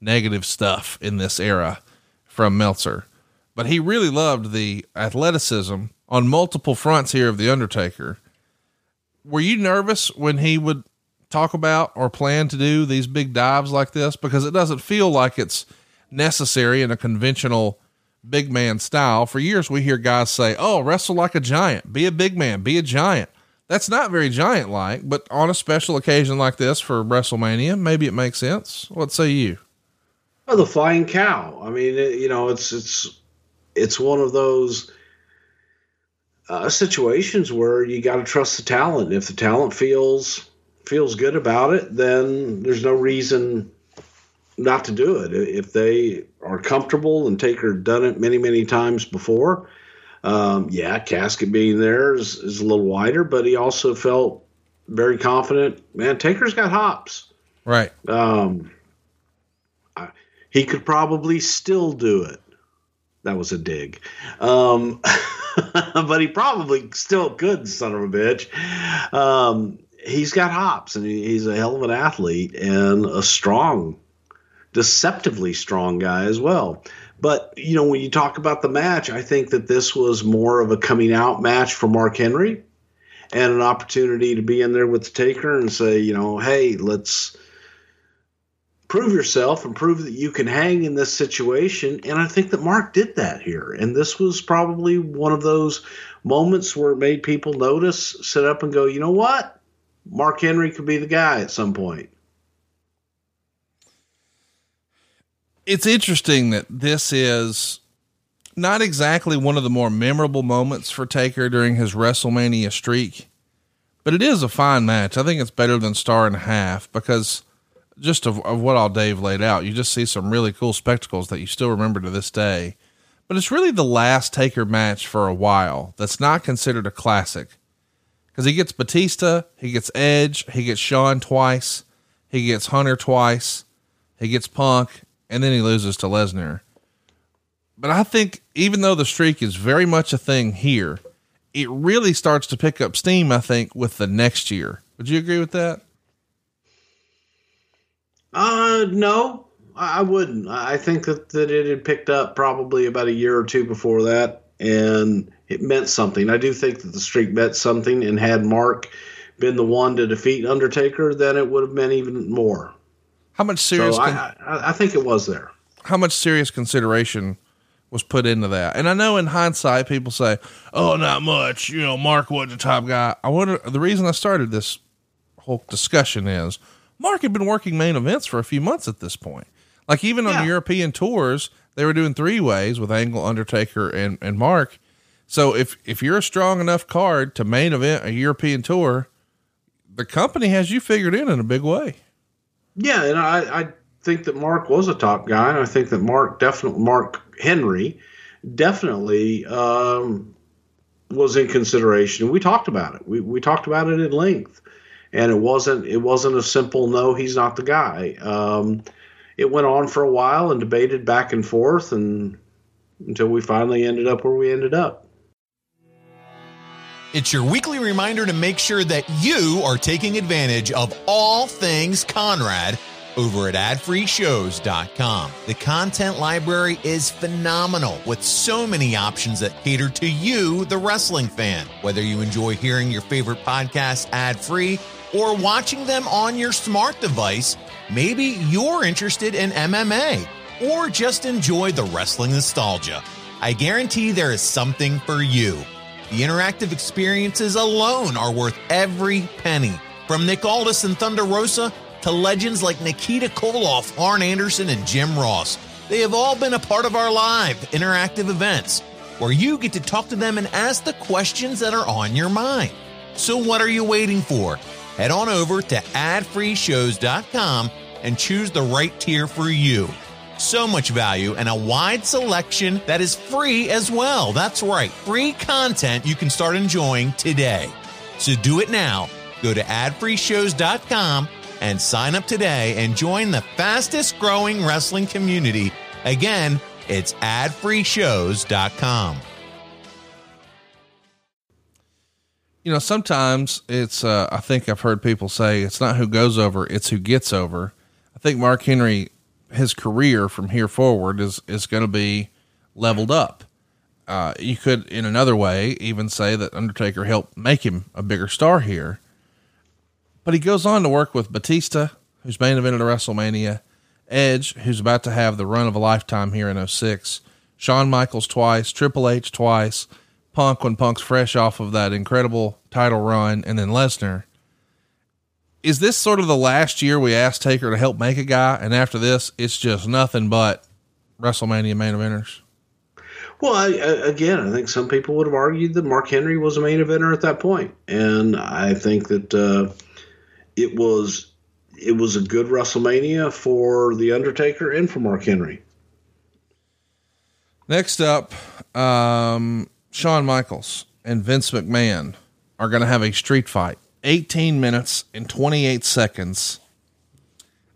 negative stuff in this era from Meltzer. But he really loved the athleticism on multiple fronts here of The Undertaker. Were you nervous when he would talk about or plan to do these big dives like this? Because it doesn't feel like it's necessary in a conventional big man style. For years, we hear guys say, Oh, wrestle like a giant, be a big man, be a giant. That's not very giant like, but on a special occasion like this for WrestleMania, maybe it makes sense. What say you? Oh, the flying cow. I mean, it, you know, it's it's it's one of those uh, situations where you got to trust the talent. If the talent feels feels good about it, then there's no reason not to do it. If they are comfortable and Taker done it many many times before, um, yeah, casket being there is, is a little wider, but he also felt very confident. Man, Taker's got hops. Right. Um, I, he could probably still do it. That was a dig. Um, but he probably still could, son of a bitch. Um, he's got hops and he, he's a hell of an athlete and a strong, deceptively strong guy as well. But, you know, when you talk about the match, I think that this was more of a coming out match for Mark Henry and an opportunity to be in there with the taker and say, you know, hey, let's prove yourself and prove that you can hang in this situation. And I think that Mark did that here. And this was probably one of those moments where it made people notice, sit up and go, you know what? Mark Henry could be the guy at some point. It's interesting that this is not exactly one of the more memorable moments for Taker during his WrestleMania streak, but it is a fine match. I think it's better than Star and a Half because just of, of what all Dave laid out, you just see some really cool spectacles that you still remember to this day. But it's really the last Taker match for a while that's not considered a classic because he gets Batista, he gets Edge, he gets Shawn twice, he gets Hunter twice, he gets Punk, and then he loses to Lesnar. But I think even though the streak is very much a thing here, it really starts to pick up steam, I think, with the next year. Would you agree with that? Uh, no, I wouldn't. I think that, that it had picked up probably about a year or two before that, and it meant something. I do think that the streak meant something, and had Mark been the one to defeat Undertaker, then it would have meant even more. How much serious So I, I, I think it was there. how much serious consideration was put into that? And I know in hindsight people say, "Oh, not much." You know, Mark wasn't the top guy. I wonder the reason I started this whole discussion is Mark had been working main events for a few months at this point. Like even on Yeah. European tours, they were doing three ways with Angle, Undertaker, and and Mark. So if if you're a strong enough card to main event a European tour, the company has you figured in in a big way. Yeah, and I, I think that Mark was a top guy, and I think that Mark definitely Mark Henry definitely um, was in consideration. We talked about it. We we talked about it at length, and it wasn't it wasn't a simple no. He's not the guy. Um, it went on for a while and debated back and forth, and until we finally ended up where we ended up. It's your weekly reminder to make sure that you are taking advantage of all things Conrad over at adfreeshows.com. The content library is phenomenal with so many options that cater to you, the wrestling fan. Whether you enjoy hearing your favorite podcasts ad free or watching them on your smart device, maybe you're interested in MMA or just enjoy the wrestling nostalgia. I guarantee there is something for you. The interactive experiences alone are worth every penny. From Nick Aldis and Thunder Rosa to legends like Nikita Koloff, Arn Anderson, and Jim Ross, they have all been a part of our live interactive events where you get to talk to them and ask the questions that are on your mind. So, what are you waiting for? Head on over to adfreeshows.com and choose the right tier for you. So much value and a wide selection that is free as well. That's right, free content you can start enjoying today. So do it now. Go to adfreeshows.com and sign up today and join the fastest growing wrestling community. Again, it's adfreeshows.com. You know, sometimes it's, uh, I think I've heard people say it's not who goes over, it's who gets over. I think Mark Henry, his career from here forward is, is going to be leveled up. Uh, you could, in another way, even say that Undertaker helped make him a bigger star here. But he goes on to work with Batista, who's main evented at WrestleMania, Edge, who's about to have the run of a lifetime here in 06, Shawn Michaels twice, Triple H twice, Punk when Punk's fresh off of that incredible title run, and then Lesnar. Is this sort of the last year we asked Taker to help make a guy, and after this, it's just nothing but WrestleMania main eventers? Well, I, I, again, I think some people would have argued that Mark Henry was a main eventer at that point, and I think that uh, it was it was a good WrestleMania for the Undertaker and for Mark Henry. Next up, um, Shawn Michaels and Vince McMahon are going to have a street fight, 18 minutes and 28 seconds.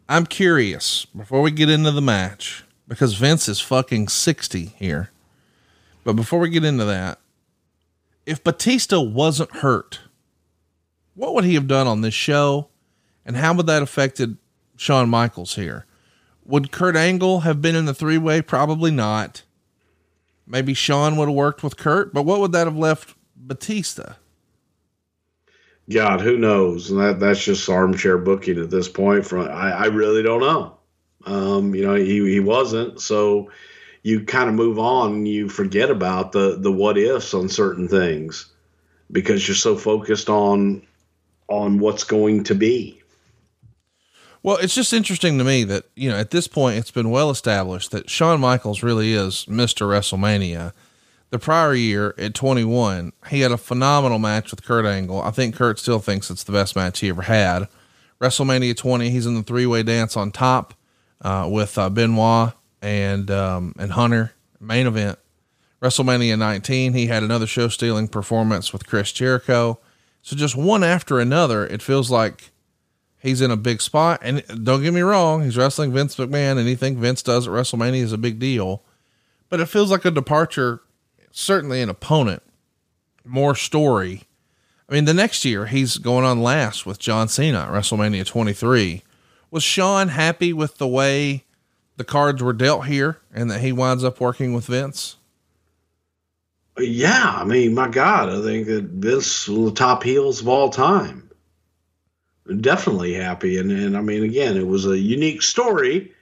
I'm curious before we get into the match because Vince is fucking 60 here. But before we get into that, if Batista wasn't hurt, what would he have done on this show? And how would that affected Shawn Michaels here? Would Kurt Angle have been in the three way? Probably not. Maybe Shawn would have worked with Kurt, but what would that have left Batista? God, who knows? And that that's just armchair booking at this point. From I, I really don't know. Um, you know, he he wasn't. So you kind of move on you forget about the the what ifs on certain things because you're so focused on on what's going to be. Well, it's just interesting to me that, you know, at this point it's been well established that Shawn Michaels really is Mr. WrestleMania. The prior year at 21, he had a phenomenal match with Kurt Angle. I think Kurt still thinks it's the best match he ever had. WrestleMania 20, he's in the three way dance on top uh, with uh, Benoit and um, and Hunter main event. WrestleMania 19, he had another show stealing performance with Chris Jericho. So just one after another, it feels like he's in a big spot. And don't get me wrong, he's wrestling Vince McMahon. Anything Vince does at WrestleMania is a big deal. But it feels like a departure, certainly an opponent, more story. I mean, the next year he's going on last with John Cena at WrestleMania 23. Was Shawn happy with the way the cards were dealt here and that he winds up working with Vince? Yeah, I mean, my God, I think that Vince was the top heels of all time. Definitely happy, and and I mean, again, it was a unique story.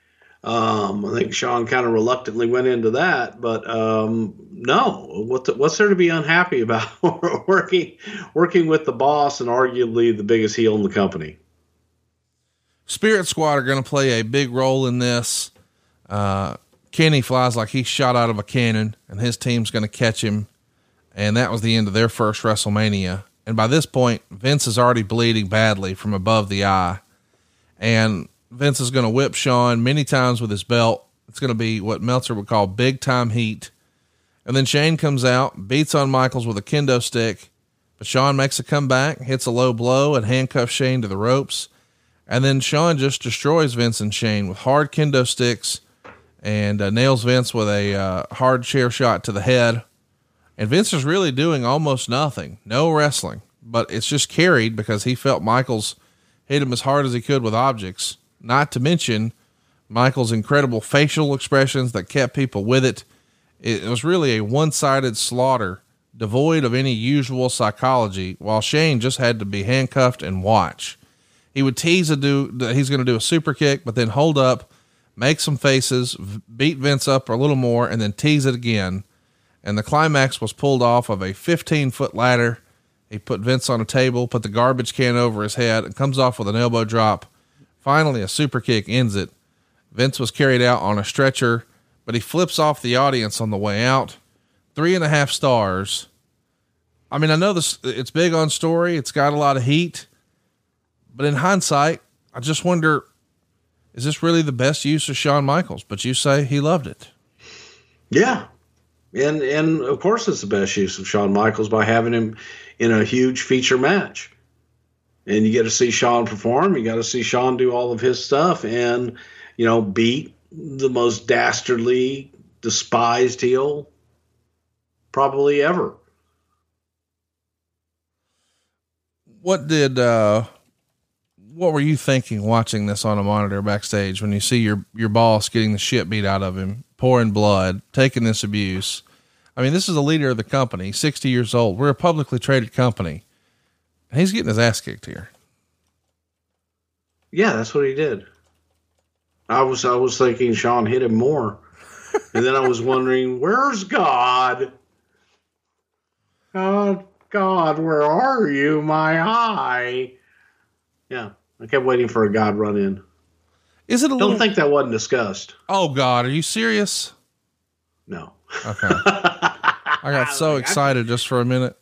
Um, I think Shawn kind of reluctantly went into that, but um, no, what the, what's there to be unhappy about working working with the boss and arguably the biggest heel in the company? Spirit Squad are going to play a big role in this. Uh, Kenny flies like he's shot out of a cannon, and his team's going to catch him. And that was the end of their first WrestleMania. And by this point, Vince is already bleeding badly from above the eye. And Vince is going to whip Shawn many times with his belt. It's going to be what Meltzer would call big time heat. And then Shane comes out, beats on Michaels with a kendo stick. But Shawn makes a comeback, hits a low blow, and handcuffs Shane to the ropes. And then Shawn just destroys Vince and Shane with hard kendo sticks and uh, nails Vince with a uh, hard chair shot to the head. And Vince is really doing almost nothing, no wrestling, but it's just carried because he felt Michaels hit him as hard as he could with objects. Not to mention Michaels' incredible facial expressions that kept people with it. It was really a one sided slaughter, devoid of any usual psychology, while Shane just had to be handcuffed and watch. He would tease a do that he's going to do a super kick, but then hold up make some faces, beat Vince up a little more, and then tease it again. And the climax was pulled off of a 15 foot ladder. He put Vince on a table, put the garbage can over his head, and comes off with an elbow drop. Finally, a super kick ends it. Vince was carried out on a stretcher, but he flips off the audience on the way out. Three and a half stars. I mean, I know this, it's big on story, it's got a lot of heat, but in hindsight, I just wonder is this really the best use of Shawn Michaels? But you say he loved it. Yeah. And and of course it's the best use of Shawn Michaels by having him in a huge feature match. and you get to see Shawn perform. You got to see Shawn do all of his stuff, and you know, beat the most dastardly, despised heel probably ever. What did uh what were you thinking watching this on a monitor backstage when you see your your boss getting the shit beat out of him, pouring blood, taking this abuse? I mean, this is the leader of the company, 60 years old. We're a publicly traded company. And he's getting his ass kicked here. Yeah, that's what he did. I was I was thinking Shawn hit him more. and then I was wondering, where's God? God, God, where are you, my eye? Yeah, I kept waiting for a God run in. Is it a Don't little think that wasn't discussed. Oh god, are you serious? No. Okay. I got so excited just for a minute.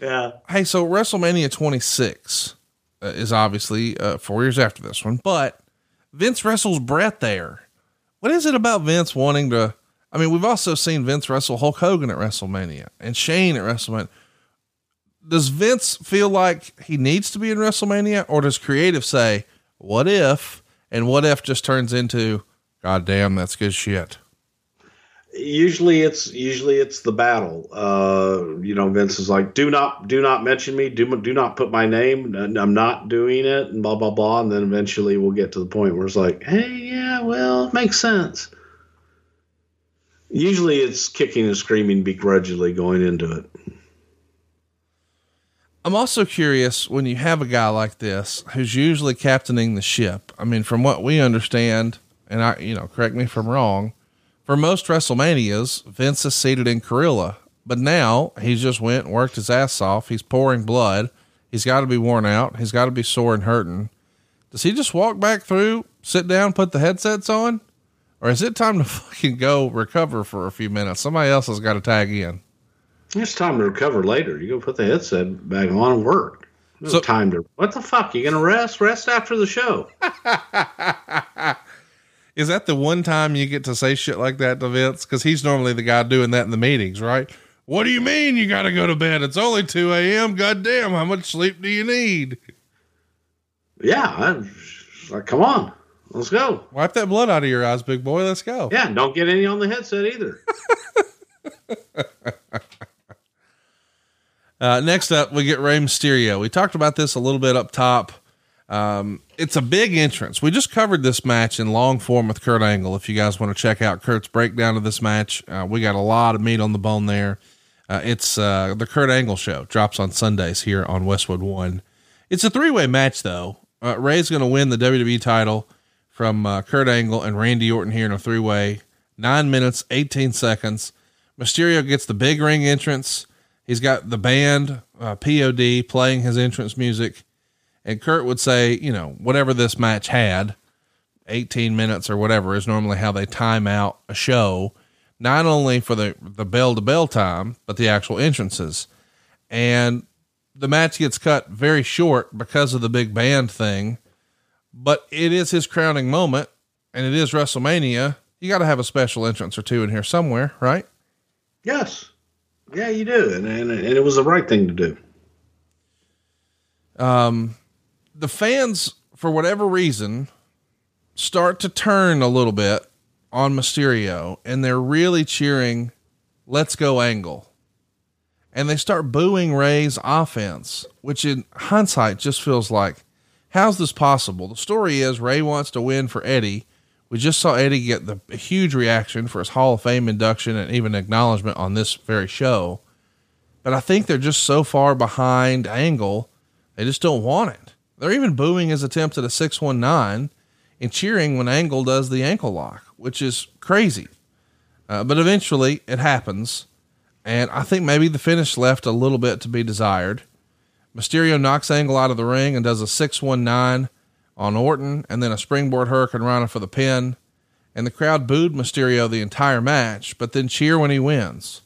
Yeah. Hey, so WrestleMania 26 uh, is obviously uh, four years after this one, but Vince wrestles Bret there. What is it about Vince wanting to? I mean, we've also seen Vince wrestle Hulk Hogan at WrestleMania and Shane at WrestleMania. Does Vince feel like he needs to be in WrestleMania, or does creative say, "What if?" and "What if" just turns into, "God damn, that's good shit." Usually it's usually it's the battle. Uh, you know, Vince is like, "Do not do not mention me. Do do not put my name. I'm not doing it." And blah blah blah. And then eventually we'll get to the point where it's like, "Hey, yeah, well, it makes sense." Usually it's kicking and screaming begrudgingly going into it. I'm also curious when you have a guy like this who's usually captaining the ship. I mean, from what we understand, and I, you know, correct me if I'm wrong, for most WrestleManias, Vince is seated in Gorilla, but now he's just went and worked his ass off. He's pouring blood. He's got to be worn out. He's got to be sore and hurting. Does he just walk back through, sit down, put the headsets on? Or is it time to fucking go recover for a few minutes? Somebody else has got to tag in. It's time to recover later. You go put the headset back on and work. No So- time to what the fuck? You gonna rest? Rest after the show. Is that the one time you get to say shit like that to Vince? Because he's normally the guy doing that in the meetings, right? What do you mean you got to go to bed? It's only 2 a.m. God damn, how much sleep do you need? Yeah, like come on, let's go. Wipe that blood out of your eyes, big boy. Let's go. Yeah, don't get any on the headset either. Uh, next up, we get Rey Mysterio. We talked about this a little bit up top. Um, it's a big entrance. We just covered this match in long form with Kurt Angle. If you guys want to check out Kurt's breakdown of this match, uh, we got a lot of meat on the bone there. Uh, it's uh, the Kurt Angle show drops on Sundays here on Westwood One. It's a three way match though. Uh, Rey's going to win the WWE title from uh, Kurt Angle and Randy Orton here in a three way. Nine minutes, 18 seconds. Mysterio gets the big ring entrance. He's got the band, uh, POD, playing his entrance music. And Kurt would say, you know, whatever this match had, 18 minutes or whatever is normally how they time out a show, not only for the, the bell to bell time, but the actual entrances. And the match gets cut very short because of the big band thing, but it is his crowning moment and it is WrestleMania. You got to have a special entrance or two in here somewhere, right? yes, yeah, you do, and, and and it was the right thing to do. um, the fans, for whatever reason, start to turn a little bit on Mysterio and they're really cheering, let's go angle. And they start booing Rey's offense, which in hindsight just feels like, how's this possible? The story is Rey wants to win for Eddie. We just saw Eddie get the huge reaction for his Hall of Fame induction and even acknowledgement on this very show. But I think they're just so far behind Angle they just don't want it. They're even booing his attempt at a 619 and cheering when Angle does the ankle lock, which is crazy. Uh, but eventually it happens. And I think maybe the finish left a little bit to be desired. Mysterio knocks Angle out of the ring and does a 619 on Orton and then a springboard Hurricane Rana for the pin. And the crowd booed Mysterio the entire match, but then cheer when he wins.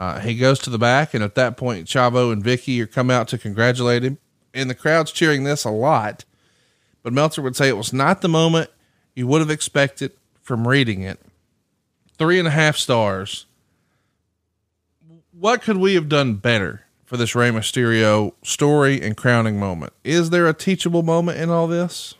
Uh, he goes to the back, and at that point, Chavo and Vickie come out to congratulate him and the crowd's cheering this a lot. But Meltzer would say it was not the moment you would have expected from reading it. Three and a half stars. What could we have done better for this Rey Mysterio story and crowning moment. Is there a teachable moment in all this?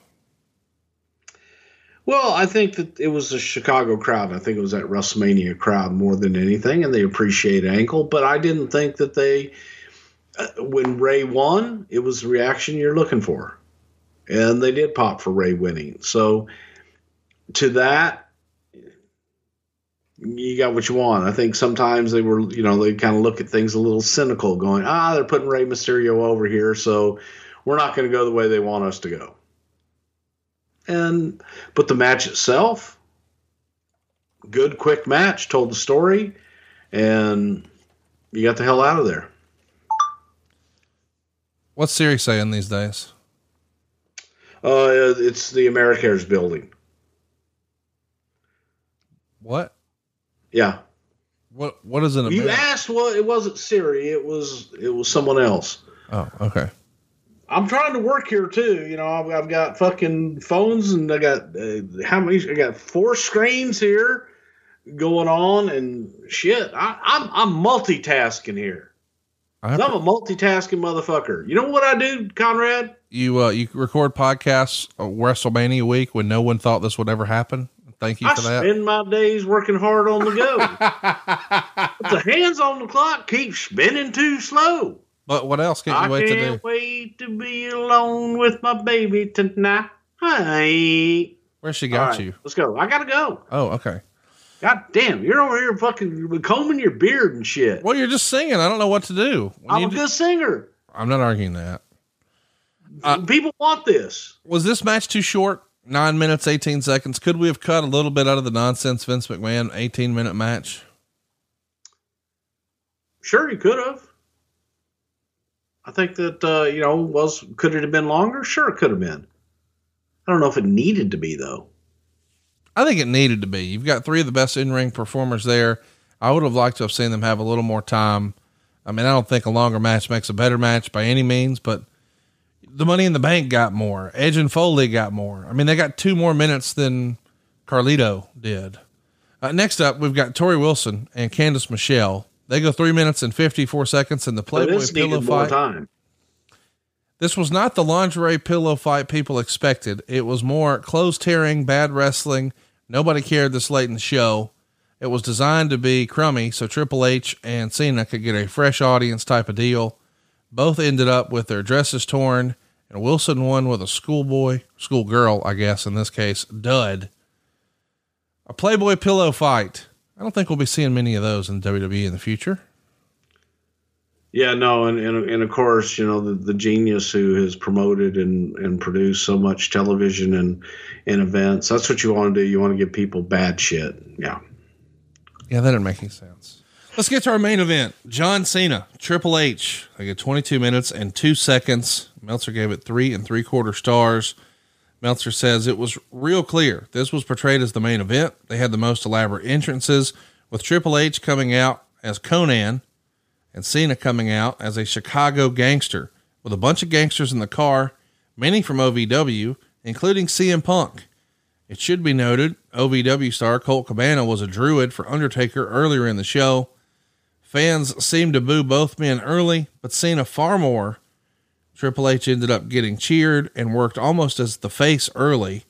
Well, I think that it was a Chicago crowd. I think it was that WrestleMania crowd more than anything, and they appreciate Angle. But I didn't think that they, when Rey won, it was the reaction you're looking for, and they did pop for Rey winning. So, to that, you got what you want. I think sometimes they were, you know, they kind of look at things a little cynical, going, ah, they're putting Rey Mysterio over here, so we're not going to go the way they want us to go and but the match itself good quick match told the story and you got the hell out of there What's Siri saying these days? uh it's the americares building What? yeah What? What is an you asked what it wasn't siri it was it was someone else Oh, okay. i'm trying to work here too you know i've, I've got fucking phones and i got uh, how many i got four screens here going on and shit I, i'm i'm multitasking here I'm a multitasking motherfucker. You know what I do, Conrad? you uh, you record podcasts WrestleMania week when no one thought this would ever happen. Thank you I for that. spend my days working hard on the go. the hands on the clock keep spinning too slow. but what else can't you I wait to do? Can't wait to be alone with my baby tonight. Where she got right, you? Let's go. I gotta go. Oh, okay. God damn, you're over here fucking combing your beard and shit. Well, you're just singing. I don't know what to do. When I'm a do- good singer. I'm not arguing that. Uh, People want this. Was this match too short? Nine minutes, 18 seconds. Could we have cut a little bit out of the nonsense Vince McMahon 18 minute match? Sure, you could have. I think that uh, you know was could it have been longer? Sure, it could have been. I don't know if it needed to be though. I think it needed to be. You've got three of the best in ring performers there. I would have liked to have seen them have a little more time. I mean, I don't think a longer match makes a better match by any means, but the Money in the Bank got more. Edge and Foley got more. I mean, they got two more minutes than Carlito did. Uh, next up, we've got Torrie Wilson and Candice Michelle. They go three minutes and 54 seconds in the Playboy this pillow fight. time. This was not the lingerie pillow fight people expected. It was more clothes tearing, bad wrestling. Nobody cared this late in the show. It was designed to be crummy so Triple H and Cena could get a fresh audience type of deal. Both ended up with their dresses torn, and Wilson won with a schoolboy, schoolgirl, I guess in this case, dud. A Playboy pillow fight. I don't think we'll be seeing many of those in WWE in the future. Yeah, no, and, and and of course, you know the, the genius who has promoted and, and produced so much television and and events. That's what you want to do. You want to give people bad shit. Yeah. Yeah, that didn't make any sense. Let's get to our main event. John Cena, Triple H. They get 22 minutes and two seconds. Meltzer gave it three and three quarter stars. Meltzer says it was real clear. This was portrayed as the main event. They had the most elaborate entrances, with Triple H coming out as Conan and Cena coming out as a Chicago gangster, with a bunch of gangsters in the car, many from OVW, including CM Punk. It should be noted, OVW star Colt Cabana was a druid for Undertaker earlier in the show. Fans seemed to boo both men early, but Cena far more. Triple H ended up getting cheered and worked almost as the face early,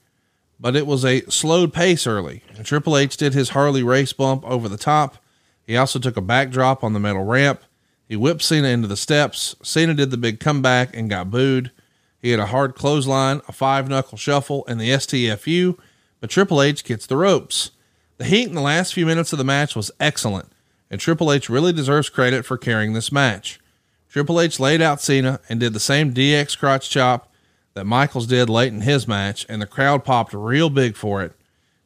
but it was a slowed pace early. And Triple H did his Harley Race bump over the top. He also took a backdrop on the metal ramp. He whipped Cena into the steps. Cena did the big comeback and got booed. He had a hard clothesline, a five knuckle shuffle, and the STFU, but Triple H gets the ropes. The heat in the last few minutes of the match was excellent, and Triple H really deserves credit for carrying this match. Triple H laid out Cena and did the same DX crotch chop that Michaels did late in his match, and the crowd popped real big for it.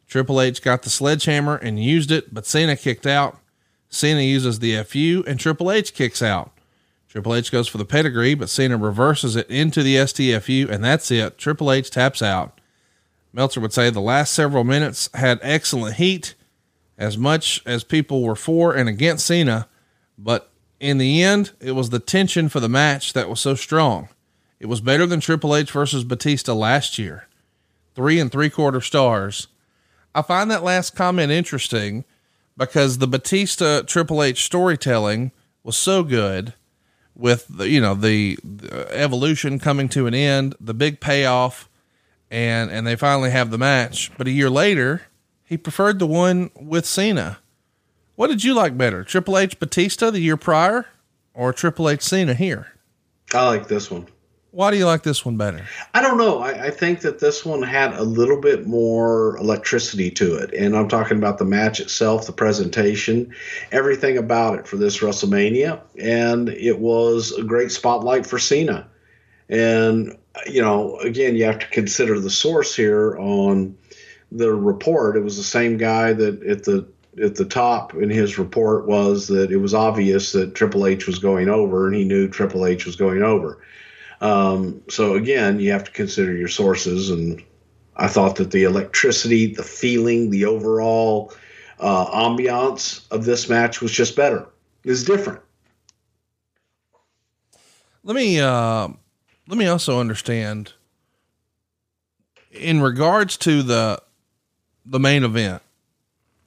Triple H got the sledgehammer and used it, but Cena kicked out. Cena uses the FU, and Triple H kicks out. Triple H goes for the pedigree, but Cena reverses it into the STFU, and that's it. Triple H taps out. Meltzer would say the last several minutes had excellent heat, as much as people were for and against Cena, but in the end, it was the tension for the match that was so strong. It was better than Triple H versus Batista last year. Three and three quarter stars. I find that last comment interesting because the Batista Triple H storytelling was so good with the, you know, the, the evolution coming to an end, the big payoff, and, and they finally have the match. But a year later, he preferred the one with Cena. What did you like better, Triple H Batista the year prior or Triple H Cena here? I like this one. Why do you like this one better? I don't know. I, I, think that this one had a little bit more electricity to it. And I'm talking about the match itself, the presentation, everything about it for this WrestleMania. And it was a great spotlight for Cena. And, you know, again, you have to consider the source here on the report. It was the same guy that at the at the top in his report was that it was obvious that Triple H was going over, and he knew Triple H was going over. Um, so again, you have to consider your sources, and I thought that the electricity, the feeling, the overall uh, ambiance of this match was just better. It's different. Let me uh, let me also understand in regards to the the main event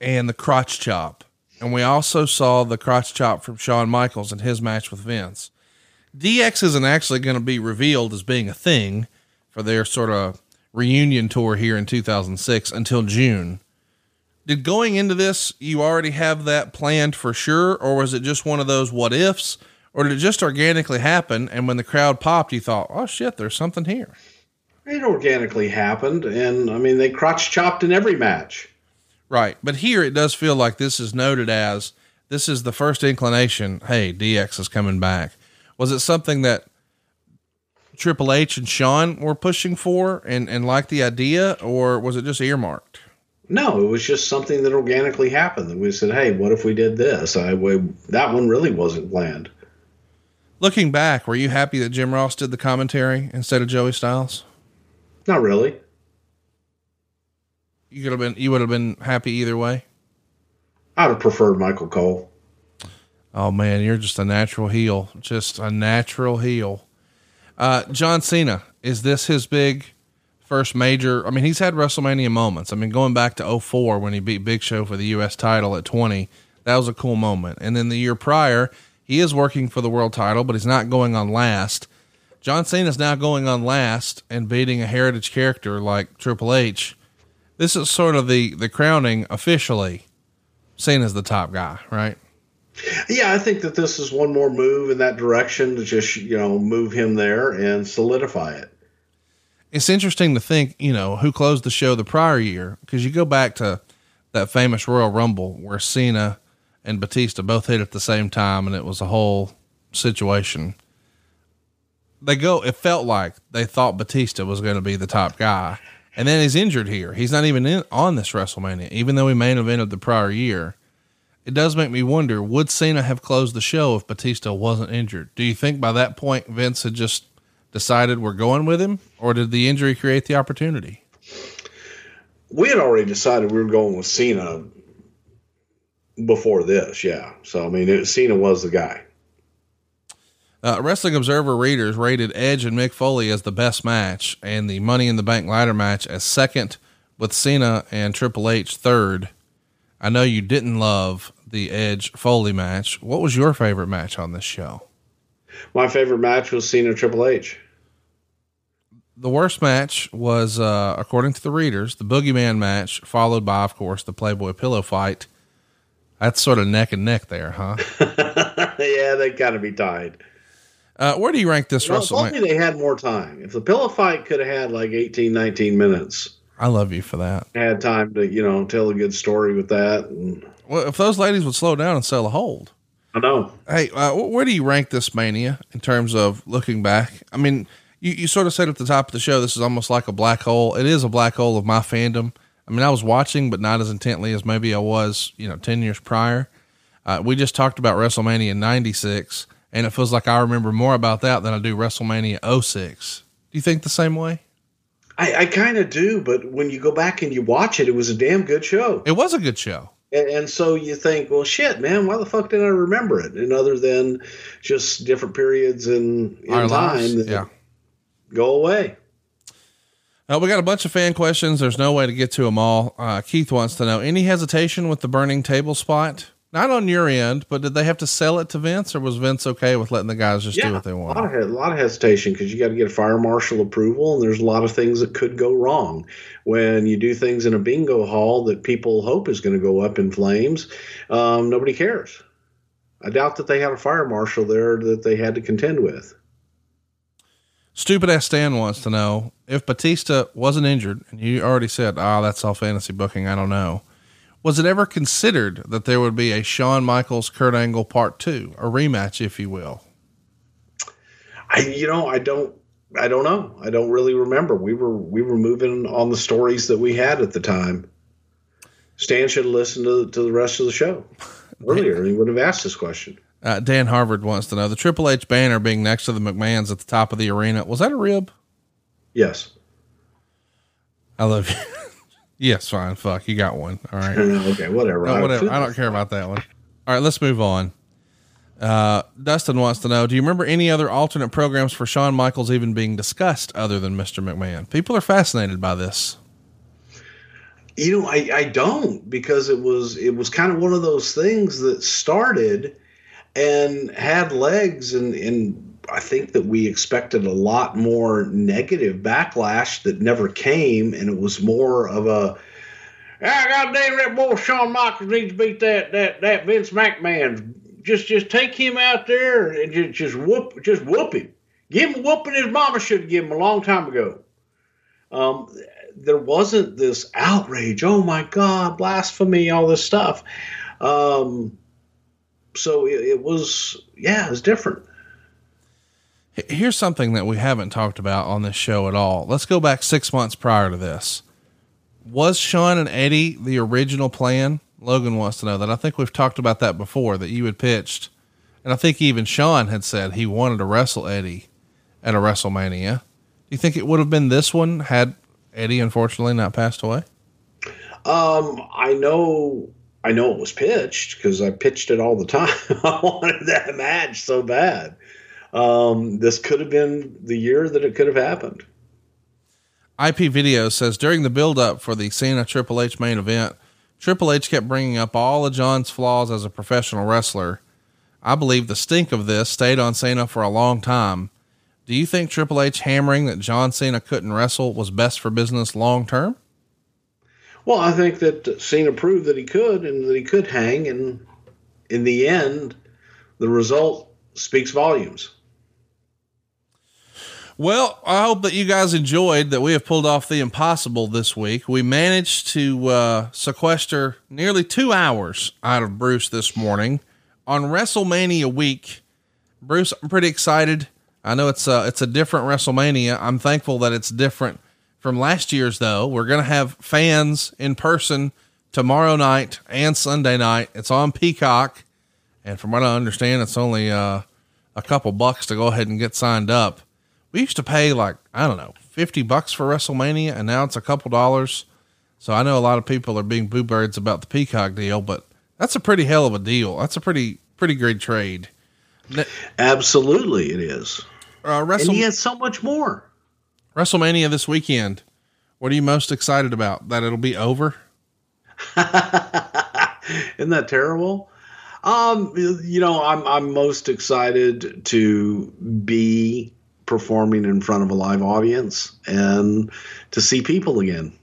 and the crotch chop. And we also saw the crotch chop from Shawn Michaels in his match with Vince. DX isn't actually going to be revealed as being a thing for their sort of reunion tour here in 2006 until June. Did going into this, you already have that planned for sure? Or was it just one of those what ifs? Or did it just organically happen? And when the crowd popped, you thought, oh shit, there's something here. It organically happened. And I mean, they crotch chopped in every match. Right. But here it does feel like this is noted as this is the first inclination. Hey, DX is coming back. Was it something that Triple H and Shawn were pushing for and, and liked the idea, or was it just earmarked? No, it was just something that organically happened. And we said, "Hey, what if we did this?" I we, that one really wasn't planned. Looking back, were you happy that Jim Ross did the commentary instead of Joey Styles? Not really you could have been you would have been happy either way. I'd have preferred Michael Cole. Oh man, you're just a natural heel, just a natural heel. Uh, John Cena, is this his big first major? I mean, he's had WrestleMania moments. I mean, going back to 04 when he beat Big Show for the U.S. title at 20, that was a cool moment. And then the year prior, he is working for the world title, but he's not going on last. John Cena is now going on last and beating a heritage character like Triple H this is sort of the the crowning officially seen as the top guy, right? Yeah, I think that this is one more move in that direction to just you know move him there and solidify it. It's interesting to think, you know, who closed the show the prior year because you go back to that famous Royal Rumble where Cena and Batista both hit at the same time, and it was a whole situation. They go. It felt like they thought Batista was going to be the top guy and then he's injured here. He's not even in, on this WrestleMania, even though he main evented the prior year. It does make me wonder would Cena have closed the show if Batista wasn't injured? Do you think by that point Vince had just decided we're going with him, or did the injury create the opportunity? We had already decided we were going with Cena before this, yeah. So I mean, it, Cena was the guy. Uh, Wrestling Observer readers rated Edge and Mick Foley as the best match, and the Money in the Bank ladder match as second, with Cena and Triple H third. I know you didn't love the Edge Foley match. What was your favorite match on this show? My favorite match was Cena Triple H. The worst match was, uh, according to the readers, the Boogeyman match, followed by, of course, the Playboy Pillow fight. That's sort of neck and neck there, huh? yeah, they got to be tied. Uh, where do you rank this well, WrestleMania? they had more time. If the pillow fight could have had like 18, 19 minutes. I love you for that. Had time to, you know, tell a good story with that. And, well, if those ladies would slow down and sell a hold. I know. Hey, uh, where do you rank this mania in terms of looking back? I mean, you, you sort of said at the top of the show, this is almost like a black hole. It is a black hole of my fandom. I mean, I was watching, but not as intently as maybe I was, you know, 10 years prior. Uh, we just talked about WrestleMania 96 and it feels like I remember more about that than I do WrestleMania 06. Do you think the same way? I, I kind of do, but when you go back and you watch it, it was a damn good show. It was a good show. And, and so you think, well, shit, man, why the fuck did I remember it? And other than just different periods in, in Our time, lives, yeah, go away. Uh, we got a bunch of fan questions. There's no way to get to them all. Uh, Keith wants to know any hesitation with the burning table spot. Not on your end, but did they have to sell it to Vince, or was Vince okay with letting the guys just do what they a want? lot of, a lot of hesitation because you got to get a fire marshal approval, and there's a lot of things that could go wrong when you do things in a bingo hall that people hope is going to go up in flames. Um, nobody cares. I doubt that they had a fire marshal there that they had to contend with. Stupid ass Stan wants to know if Batista wasn't injured, and you already said, "Ah, that's all fantasy booking." I don't know. Was it ever considered that there would be a Shawn Michaels Kurt Angle part two, a rematch, if you will? I, you know, I don't, I don't know. I don't really remember. We were, we were moving on the stories that we had at the time. Stan should have listened to, to the rest of the show earlier. He would have asked this question. Uh, Dan Harvard wants to know the Triple H banner being next to the McMahons at the top of the arena. Was that a rib? Yes. I love you. yes, fine. Fuck, you got one. All right. okay, whatever. Oh, whatever. I don't care about that one. All right, let's move on. Uh, Dustin wants to know Do you remember any other alternate programs for Shawn Michaels even being discussed other than Mr. McMahon? People are fascinated by this. You know, I, I don't because it was it was kind of one of those things that started and had legs and and I think that we expected a lot more negative backlash that never came and it was more of a ah goddamn that boy Shawn Michaels needs to beat that that that Vince McMahon. Just just take him out there and just just whoop just whoop him. Give him whooping his mama should given him a long time ago. Um, there wasn't this outrage. Oh my God, blasphemy, all this stuff. Um, so it, it was, yeah, it was different. Here's something that we haven't talked about on this show at all. Let's go back six months prior to this. Was Shawn and Eddie the original plan? Logan wants to know that. I think we've talked about that before that you had pitched. And I think even Shawn had said he wanted to wrestle Eddie at a WrestleMania. Do you think it would have been this one had Eddie unfortunately not passed away? Um, I know, I know it was pitched because I pitched it all the time. I wanted that match so bad. Um, this could have been the year that it could have happened. IP Video says during the build up for the Cena Triple H main event, Triple H kept bringing up all of John's flaws as a professional wrestler. I believe the stink of this stayed on Cena for a long time. Do you think Triple H hammering that John Cena couldn't wrestle was best for business long term? Well, I think that Cena proved that he could and that he could hang, and in the end, the result speaks volumes. Well, I hope that you guys enjoyed that we have pulled off the impossible this week. We managed to uh, sequester nearly two hours out of Bruce this morning on WrestleMania week. Bruce, I'm pretty excited. I know it's a, it's a different WrestleMania. I'm thankful that it's different from last year's though. We're going to have fans in person tomorrow night and Sunday night. It's on Peacock. And from what I understand, it's only uh, a couple bucks to go ahead and get signed up. We used to pay like, I don't know, 50 bucks for WrestleMania and now it's a couple dollars. So I know a lot of people are being boo birds about the Peacock deal, but that's a pretty hell of a deal. That's a pretty, pretty great trade. Absolutely, it is. Uh, And Wrestle- he has so much more. WrestleMania this weekend. What are you most excited about? That it'll be over? Isn't that terrible? Um, you know, I'm I'm most excited to be performing in front of a live audience and to see people again.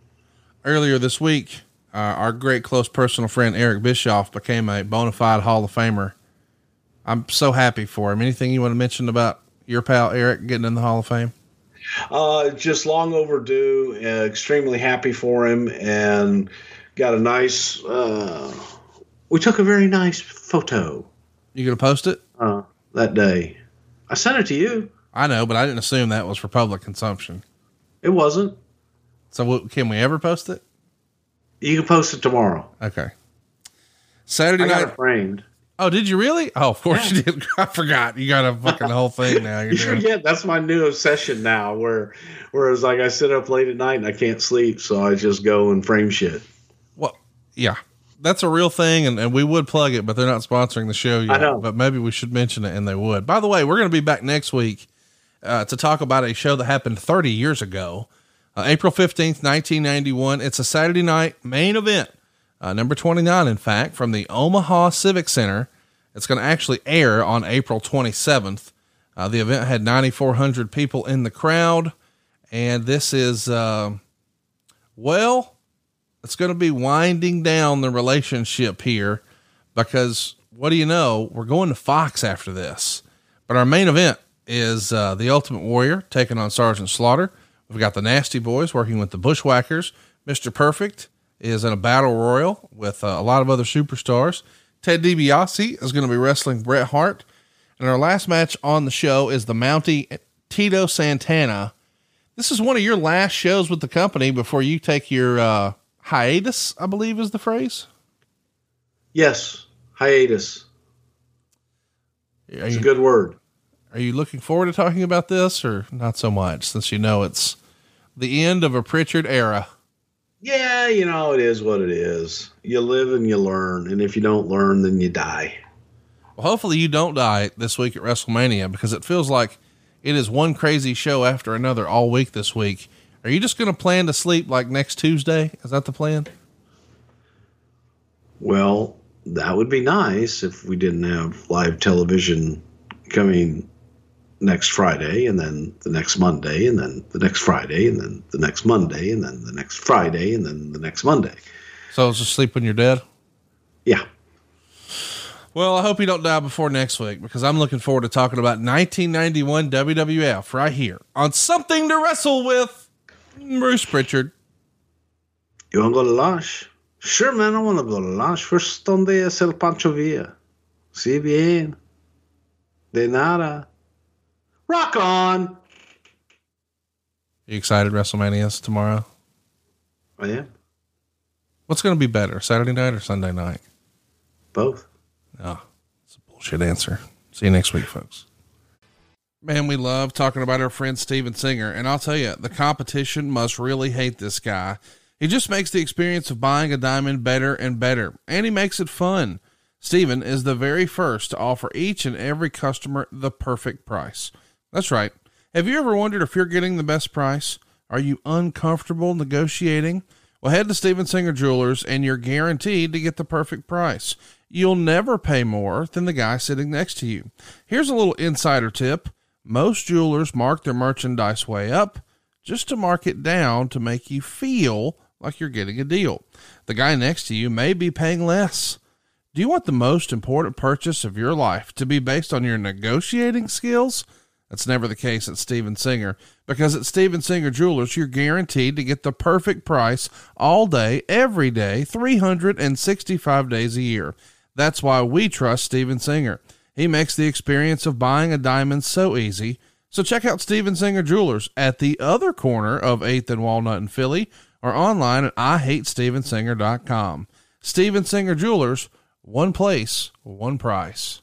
Earlier this week, uh, our great close personal friend Eric Bischoff became a bona fide Hall of Famer. I'm so happy for him. Anything you want to mention about your pal Eric getting in the Hall of Fame? Uh, just long overdue. Uh, extremely happy for him, and got a nice. Uh, we took a very nice photo You gonna post it? uh, that day. I sent it to you. I know, but I didn't assume that was for public consumption. It wasn't. So w- can we ever post it? You can post it tomorrow. Okay. Saturday I night. framed. Oh, did you really? Oh, of course you did. I forgot. You got a fucking whole thing now. You're You doing. forget that's my new obsession now. Where, where whereas like I sit up late at night and I can't sleep, so I just go and frame shit. Well, yeah, that's a real thing, and, and we would plug it, but they're not sponsoring the show yet. I know. But maybe we should mention it, and they would. By the way, we're going to be back next week uh, to talk about a show that happened 30 years ago, uh, April 15th, 1991. It's a Saturday night main event uh, number 29, in fact, from the Omaha Civic Center. It's going to actually air on April 27th. Uh, the event had 9,400 people in the crowd. And this is, uh, well, it's going to be winding down the relationship here because what do you know? We're going to Fox after this. But our main event is uh, the Ultimate Warrior taking on Sergeant Slaughter. We've got the Nasty Boys working with the Bushwhackers. Mr. Perfect is in a battle royal with uh, a lot of other superstars. Ted DiBiase is going to be wrestling Bret Hart. And our last match on the show is the Mountie Tito Santana. This is one of your last shows with the company before you take your uh, hiatus, I believe is the phrase. Yes, hiatus. It's a good word. Are you looking forward to talking about this or not so much since you know it's the end of a Prichard era? Yeah, you know, it is what it is. You live and you learn. And if you don't learn, then you die. Well, hopefully you don't die this week at WrestleMania because it feels like it is one crazy show after another all week this week. Are you just going to plan to sleep like next Tuesday? Is that the plan? Well, that would be nice if we didn't have live television coming next Friday and then the next Monday and then the next Friday and then the next Monday and then the next Friday and then the next Monday. So it's just sleep when you're dead. Yeah. Well, I hope you don't die before next week because I'm looking forward to talking about 1991 WWF right here on Something to Wrestle with Bruce Prichard. You want to go to lunch? Sure, man, I want to go to lunch. First donde es el Pancho Villa? Si bien. De nada. Rock on. Are You excited WrestleMania's tomorrow? I am. What's going to be better, Saturday night or Sunday night? Both. Ah, oh, it's a bullshit answer. See you next week, folks. Man, we love talking about our friend Steven Singer, and I'll tell you, the competition must really hate this guy. He just makes the experience of buying a diamond better and better, and he makes it fun. Steven is the very first to offer each and every customer the perfect price. That's right. Have you ever wondered if you're getting the best price? Are you uncomfortable negotiating? Well, head to Steven Singer Jewelers and you're guaranteed to get the perfect price. You'll never pay more than the guy sitting next to you. Here's a little insider tip. Most jewelers mark their merchandise way up just to mark it down to make you feel like you're getting a deal. The guy next to you may be paying less. Do you want the most important purchase of your life to be based on your negotiating skills? That's never the case at Steven Singer because at Steven Singer Jewelers, you're guaranteed to get the perfect price all day, every day, 365 days a year. That's why we trust Steven Singer. He makes the experience of buying a diamond so easy. So check out Steven Singer Jewelers at the other corner of 8th and Walnut in Philly or online at IHateStevenSinger.com. Steven Singer Jewelers, one place, one price.